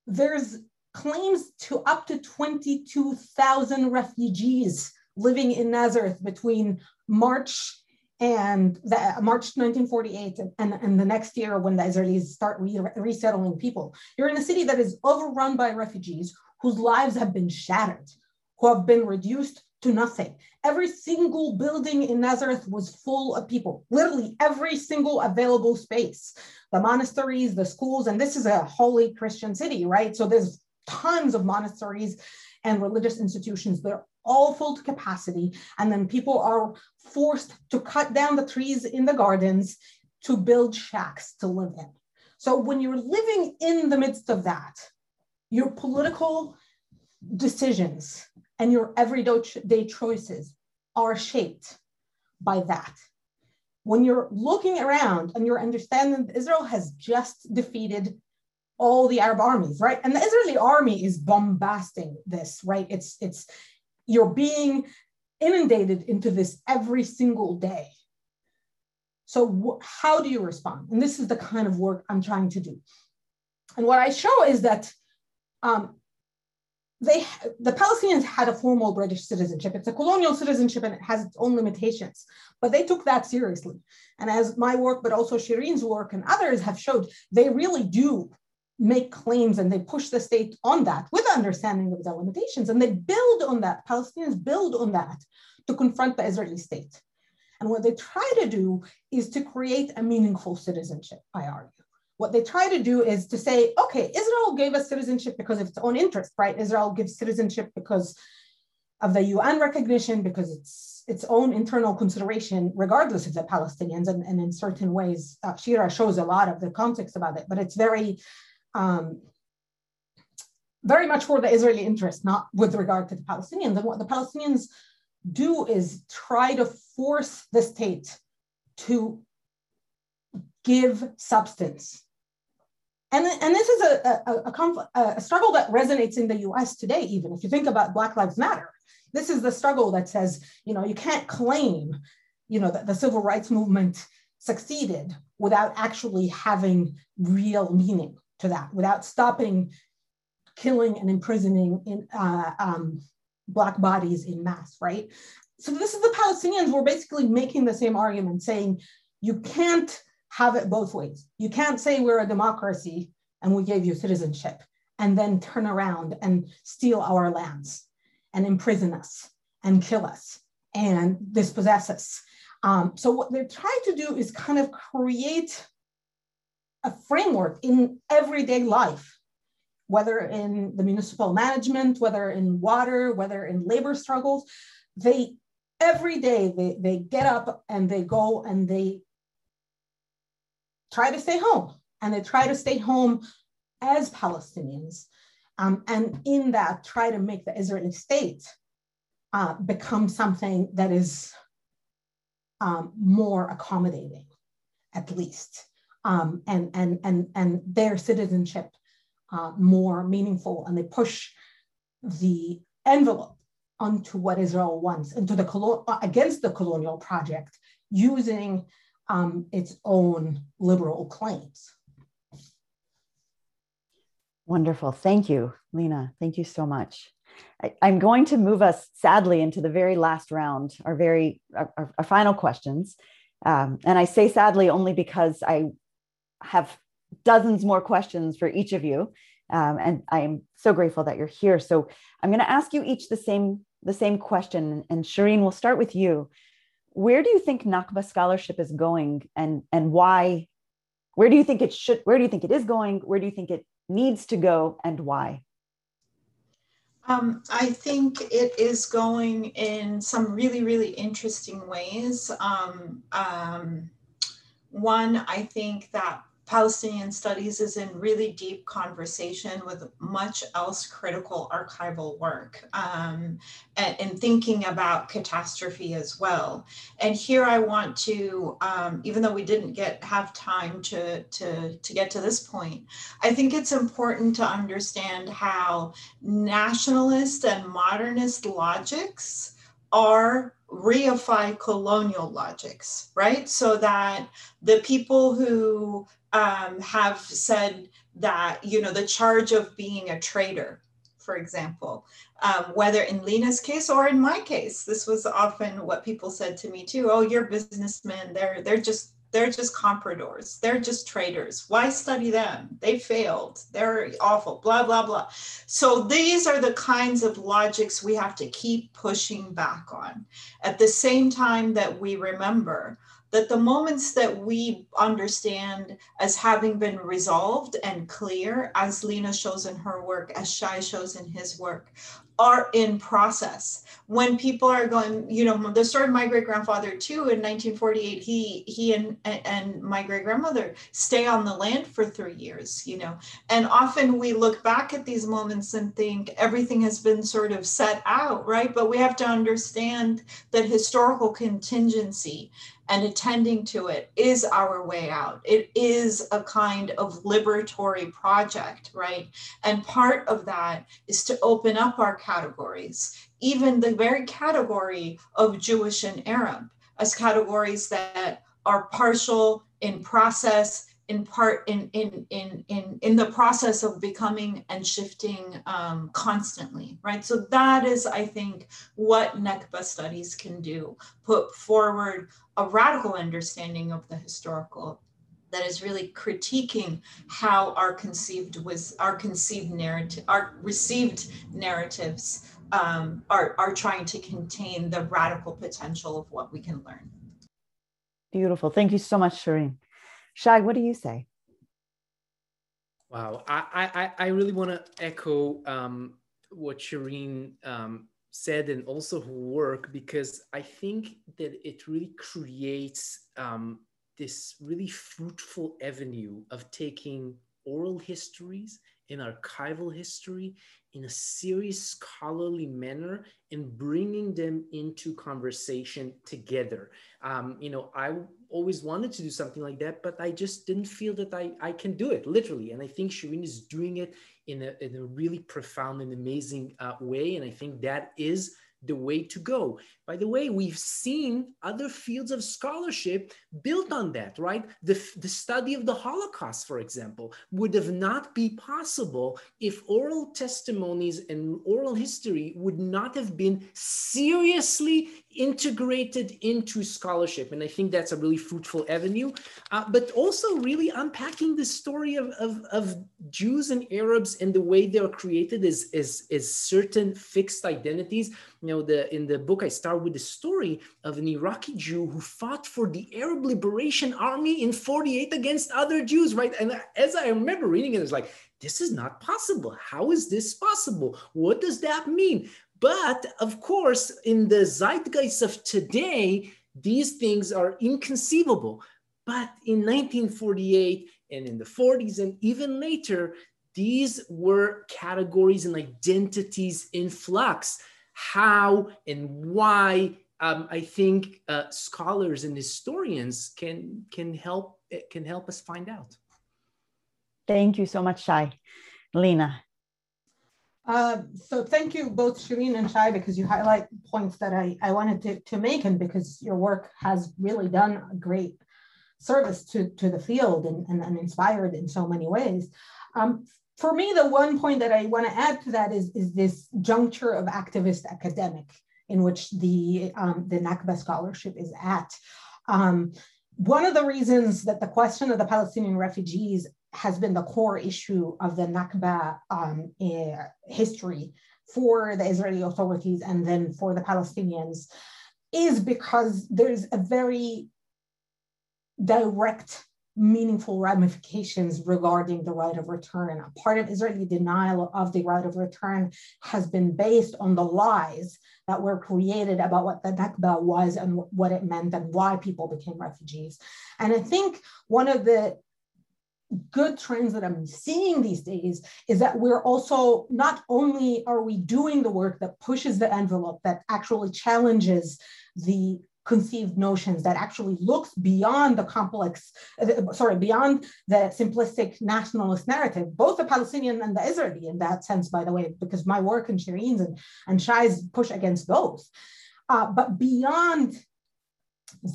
there's claims to up to 22,000 refugees living in Nazareth between March and the, March 1948 and, and the next year when the Israelis start re resettling people. You're in a city that is overrun by refugees whose lives have been shattered, who have been reduced to nothing. Every single building in Nazareth was full of people, literally every single available space. The monasteries, the schools, and this is a holy Christian city, right? So there's tons of monasteries and religious institutions. They're all full to capacity. And then people are forced to cut down the trees in the gardens to build shacks to live in. So when you're living in the midst of that, your political decisions and your everyday choices are shaped by that. When you're looking around and you're understanding that Israel has just defeated all the Arab armies, right? And the Israeli army is bombasting this, right? It's it's you're being inundated into this every single day. So how do you respond? And this is the kind of work I'm trying to do. And what I show is that um, they the Palestinians had a formal British citizenship. It's a colonial citizenship and it has its own limitations, but they took that seriously. And as my work, but also Shireen's work and others have showed, they really do make claims and they push the state on that with understanding of the limitations. And they build on that. Palestinians build on that to confront the Israeli state. And what they try to do is to create a meaningful citizenship, I argue. What they try to do is to say, okay, Israel gave us citizenship because of its own interest, right? Israel gives citizenship because of the UN recognition, because it's its own internal consideration, regardless of the Palestinians. And, and in certain ways, uh, Shira shows a lot of the context about it, but it's very, um, very much for the Israeli interest, not with regard to the Palestinians. And what the Palestinians do is try to force the state to give substance and, and this is a, a, a, a, struggle that resonates in the US today, even if you think about Black Lives Matter. This is the struggle that says, you know, you can't claim, you know, that the civil rights movement succeeded without actually having real meaning to that, without stopping killing and imprisoning in uh, um, Black bodies in mass, right? so this is the Palestinians were basically making the same argument, saying you can't have it both ways. You can't say we're a democracy and we gave you citizenship and then turn around and steal our lands and imprison us and kill us and dispossess us. Um, so what they're trying to do is kind of create a framework in everyday life, whether in the municipal management, whether in water, whether in labor struggles. They every day they, they get up and they go and they try to stay home and they try to stay home as Palestinians. Um, and in that, try to make the Israeli state uh, become something that is um, more accommodating, at least, um, and, and, and, and their citizenship uh, more meaningful. And they push the envelope onto what Israel wants, into the against the colonial project, using um, its own liberal claims. Wonderful. Thank you, Lena. Thank you so much. I, am going to move us sadly into the very last round, our very our, our final questions. Um, and I say sadly only because I have dozens more questions for each of you. Um, and I'm so grateful that you're here. So I'm going to ask you each the same the same question. And Shireen, we'll start with you. Where do you think Nakba scholarship is going, and and why? Where do you think it should? Where do you think it is going? Where do you think it needs to go, and why? Um, I think it is going in some really, really interesting ways. Um, um, one, I think that Palestinian studies is in really deep conversation with much else critical archival work um, and, and, thinking about catastrophe as well. And here I want to, um, even though we didn't get have time to, to, to get to this point, I think it's important to understand how nationalist and modernist logics are reify colonial logics, right? So that the people who um, have said that, you know, the charge of being a traitor, for example, um, whether in Lena's case or in my case, this was often what people said to me too. Oh, you're businessmen. They're they're just they're just compradors. They're just traders. Why study them? They failed. They're awful. Blah blah blah. So these are the kinds of logics we have to keep pushing back on. At the same time that we remember that the moments that we understand as having been resolved and clear, as Lena shows in her work, as Shai shows in his work, are in process. When people are going, you know, the story of my great grandfather too in 1948, he he and and my great grandmother stay on the land for three years, you know, and often we look back at these moments and think everything has been sort of set out, right? But we have to understand that historical contingency and attending to it is our way out. It is a kind of liberatory project, right? And part of that is to open up our categories, even the very category of Jewish and Arab, as categories that are partial in process in part in in in in in the process of becoming and shifting um, constantly right? So that is i think what Nakba studies can do. Put forward a radical understanding of the historical that is really critiquing how our conceived was our conceived narrative our received narratives um, are, are trying to contain the radical potential of what we can learn. Beautiful. Thank you so much shireen Shai, what do you say? Wow, I I, I really want to echo um, what Shireen um, said and also her work because I think that it really creates um, this really fruitful avenue of taking oral histories and archival history in a serious scholarly manner and bringing them into conversation together. Um, you know, I always wanted to do something like that, but I just didn't feel that I, I can do it literally. And I think Shireen is doing it in a, in a really profound and amazing uh, way. And I think that is the way to go. By the way, we've seen other fields of scholarship built on that, right? The, the study of the Holocaust, for example, would have not be possible if oral testimonies and oral history would not have been seriously integrated into scholarship. And I think that's a really fruitful avenue. Uh, but also really unpacking the story of, of, of, Jews and Arabs and the way they are created as, as, as certain fixed identities. You know, the in the book, I start with the story of an Iraqi Jew who fought for the Arab Liberation Army in 48 against other Jews, right? And as I remember reading it, it's like, this is not possible. How is this possible? What does that mean? But of course, in the zeitgeist of today, these things are inconceivable. But in 1948 and in the 40s and even later, these were categories and identities in flux. How and why um, I think uh, scholars and historians can can help can help us find out. Thank you so much, Shai. Lena. Uh, so thank you both Shireen and Shai because you highlight points that I, I wanted to, to make and because your work has really done a great service to, to the field and, and, and inspired in so many ways. Um, for me, the one point that I want to add to that is, is this juncture of activist academic in which the, um, the Nakba scholarship is at. Um, one of the reasons that the question of the Palestinian refugees has been the core issue of the Nakba um, eh, history for the Israeli authorities and then for the Palestinians is because there's a very direct, meaningful ramifications regarding the right of return. A part of Israeli denial of the right of return has been based on the lies that were created about what the Nakba was and what it meant and why people became refugees. And I think one of the good trends that I'm seeing these days is that we're also not only are we doing the work that pushes the envelope, that actually challenges the conceived notions that actually looks beyond the complex, uh, sorry, beyond the simplistic nationalist narrative, both the Palestinian and the Israeli in that sense, by the way, because my work and Shireen's and, and Shai's push against both. Uh, but beyond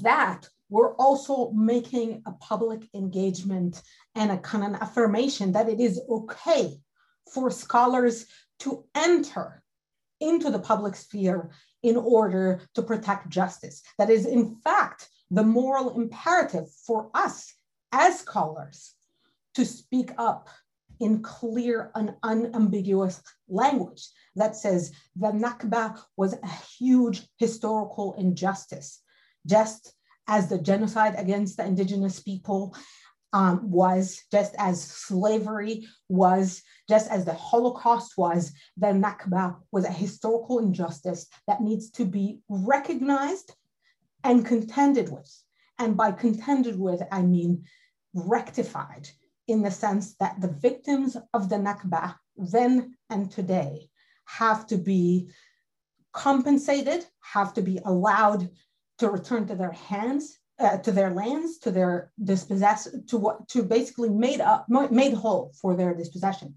that, we're also making a public engagement and a kind of affirmation that it is okay for scholars to enter into the public sphere in order to protect justice. That is, in fact, the moral imperative for us as scholars to speak up in clear and unambiguous language that says the Nakba was a huge historical injustice, just as the genocide against the indigenous people um, was, just as slavery was, just as the Holocaust was, the Nakba was a historical injustice that needs to be recognized and contended with. And by contended with, I mean rectified in the sense that the victims of the Nakba then and today have to be compensated, have to be allowed to return to their hands, uh, to their lands, to their dispossess, to what, to basically made up, made whole for their dispossession.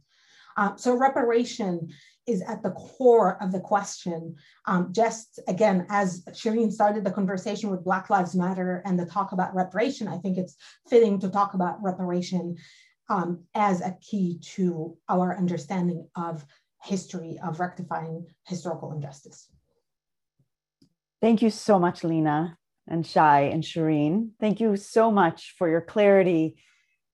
Um, so reparation is at the core of the question. Um, just again, as Shireen started the conversation with Black Lives Matter and the talk about reparation, I think it's fitting to talk about reparation um, as a key to our understanding of history of rectifying historical injustice. Thank you so much, Lena and Shai and Shireen. Thank you so much for your clarity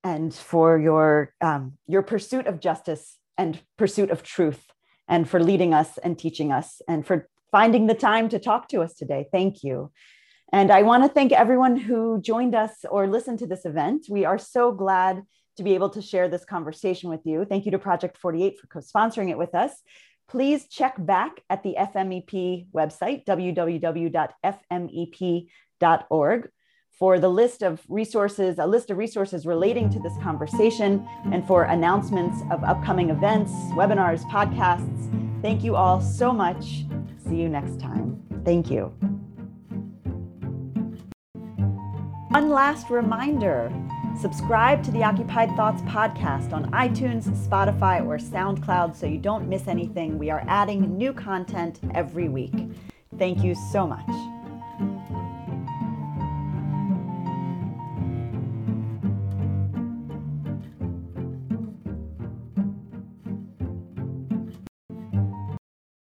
and for your, um, your pursuit of justice and pursuit of truth and for leading us and teaching us and for finding the time to talk to us today. Thank you. And I want to thank everyone who joined us or listened to this event. We are so glad to be able to share this conversation with you. Thank you to Project 48 for co sponsoring it with us please check back at the FMEP website, www.fmep.org, for the list of resources, a list of resources relating to this conversation, and for announcements of upcoming events, webinars, podcasts. Thank you all so much. See you next time. Thank you. One last reminder Subscribe to the Occupied Thoughts podcast on iTunes, Spotify, or SoundCloud so you don't miss anything. We are adding new content every week. Thank you so much.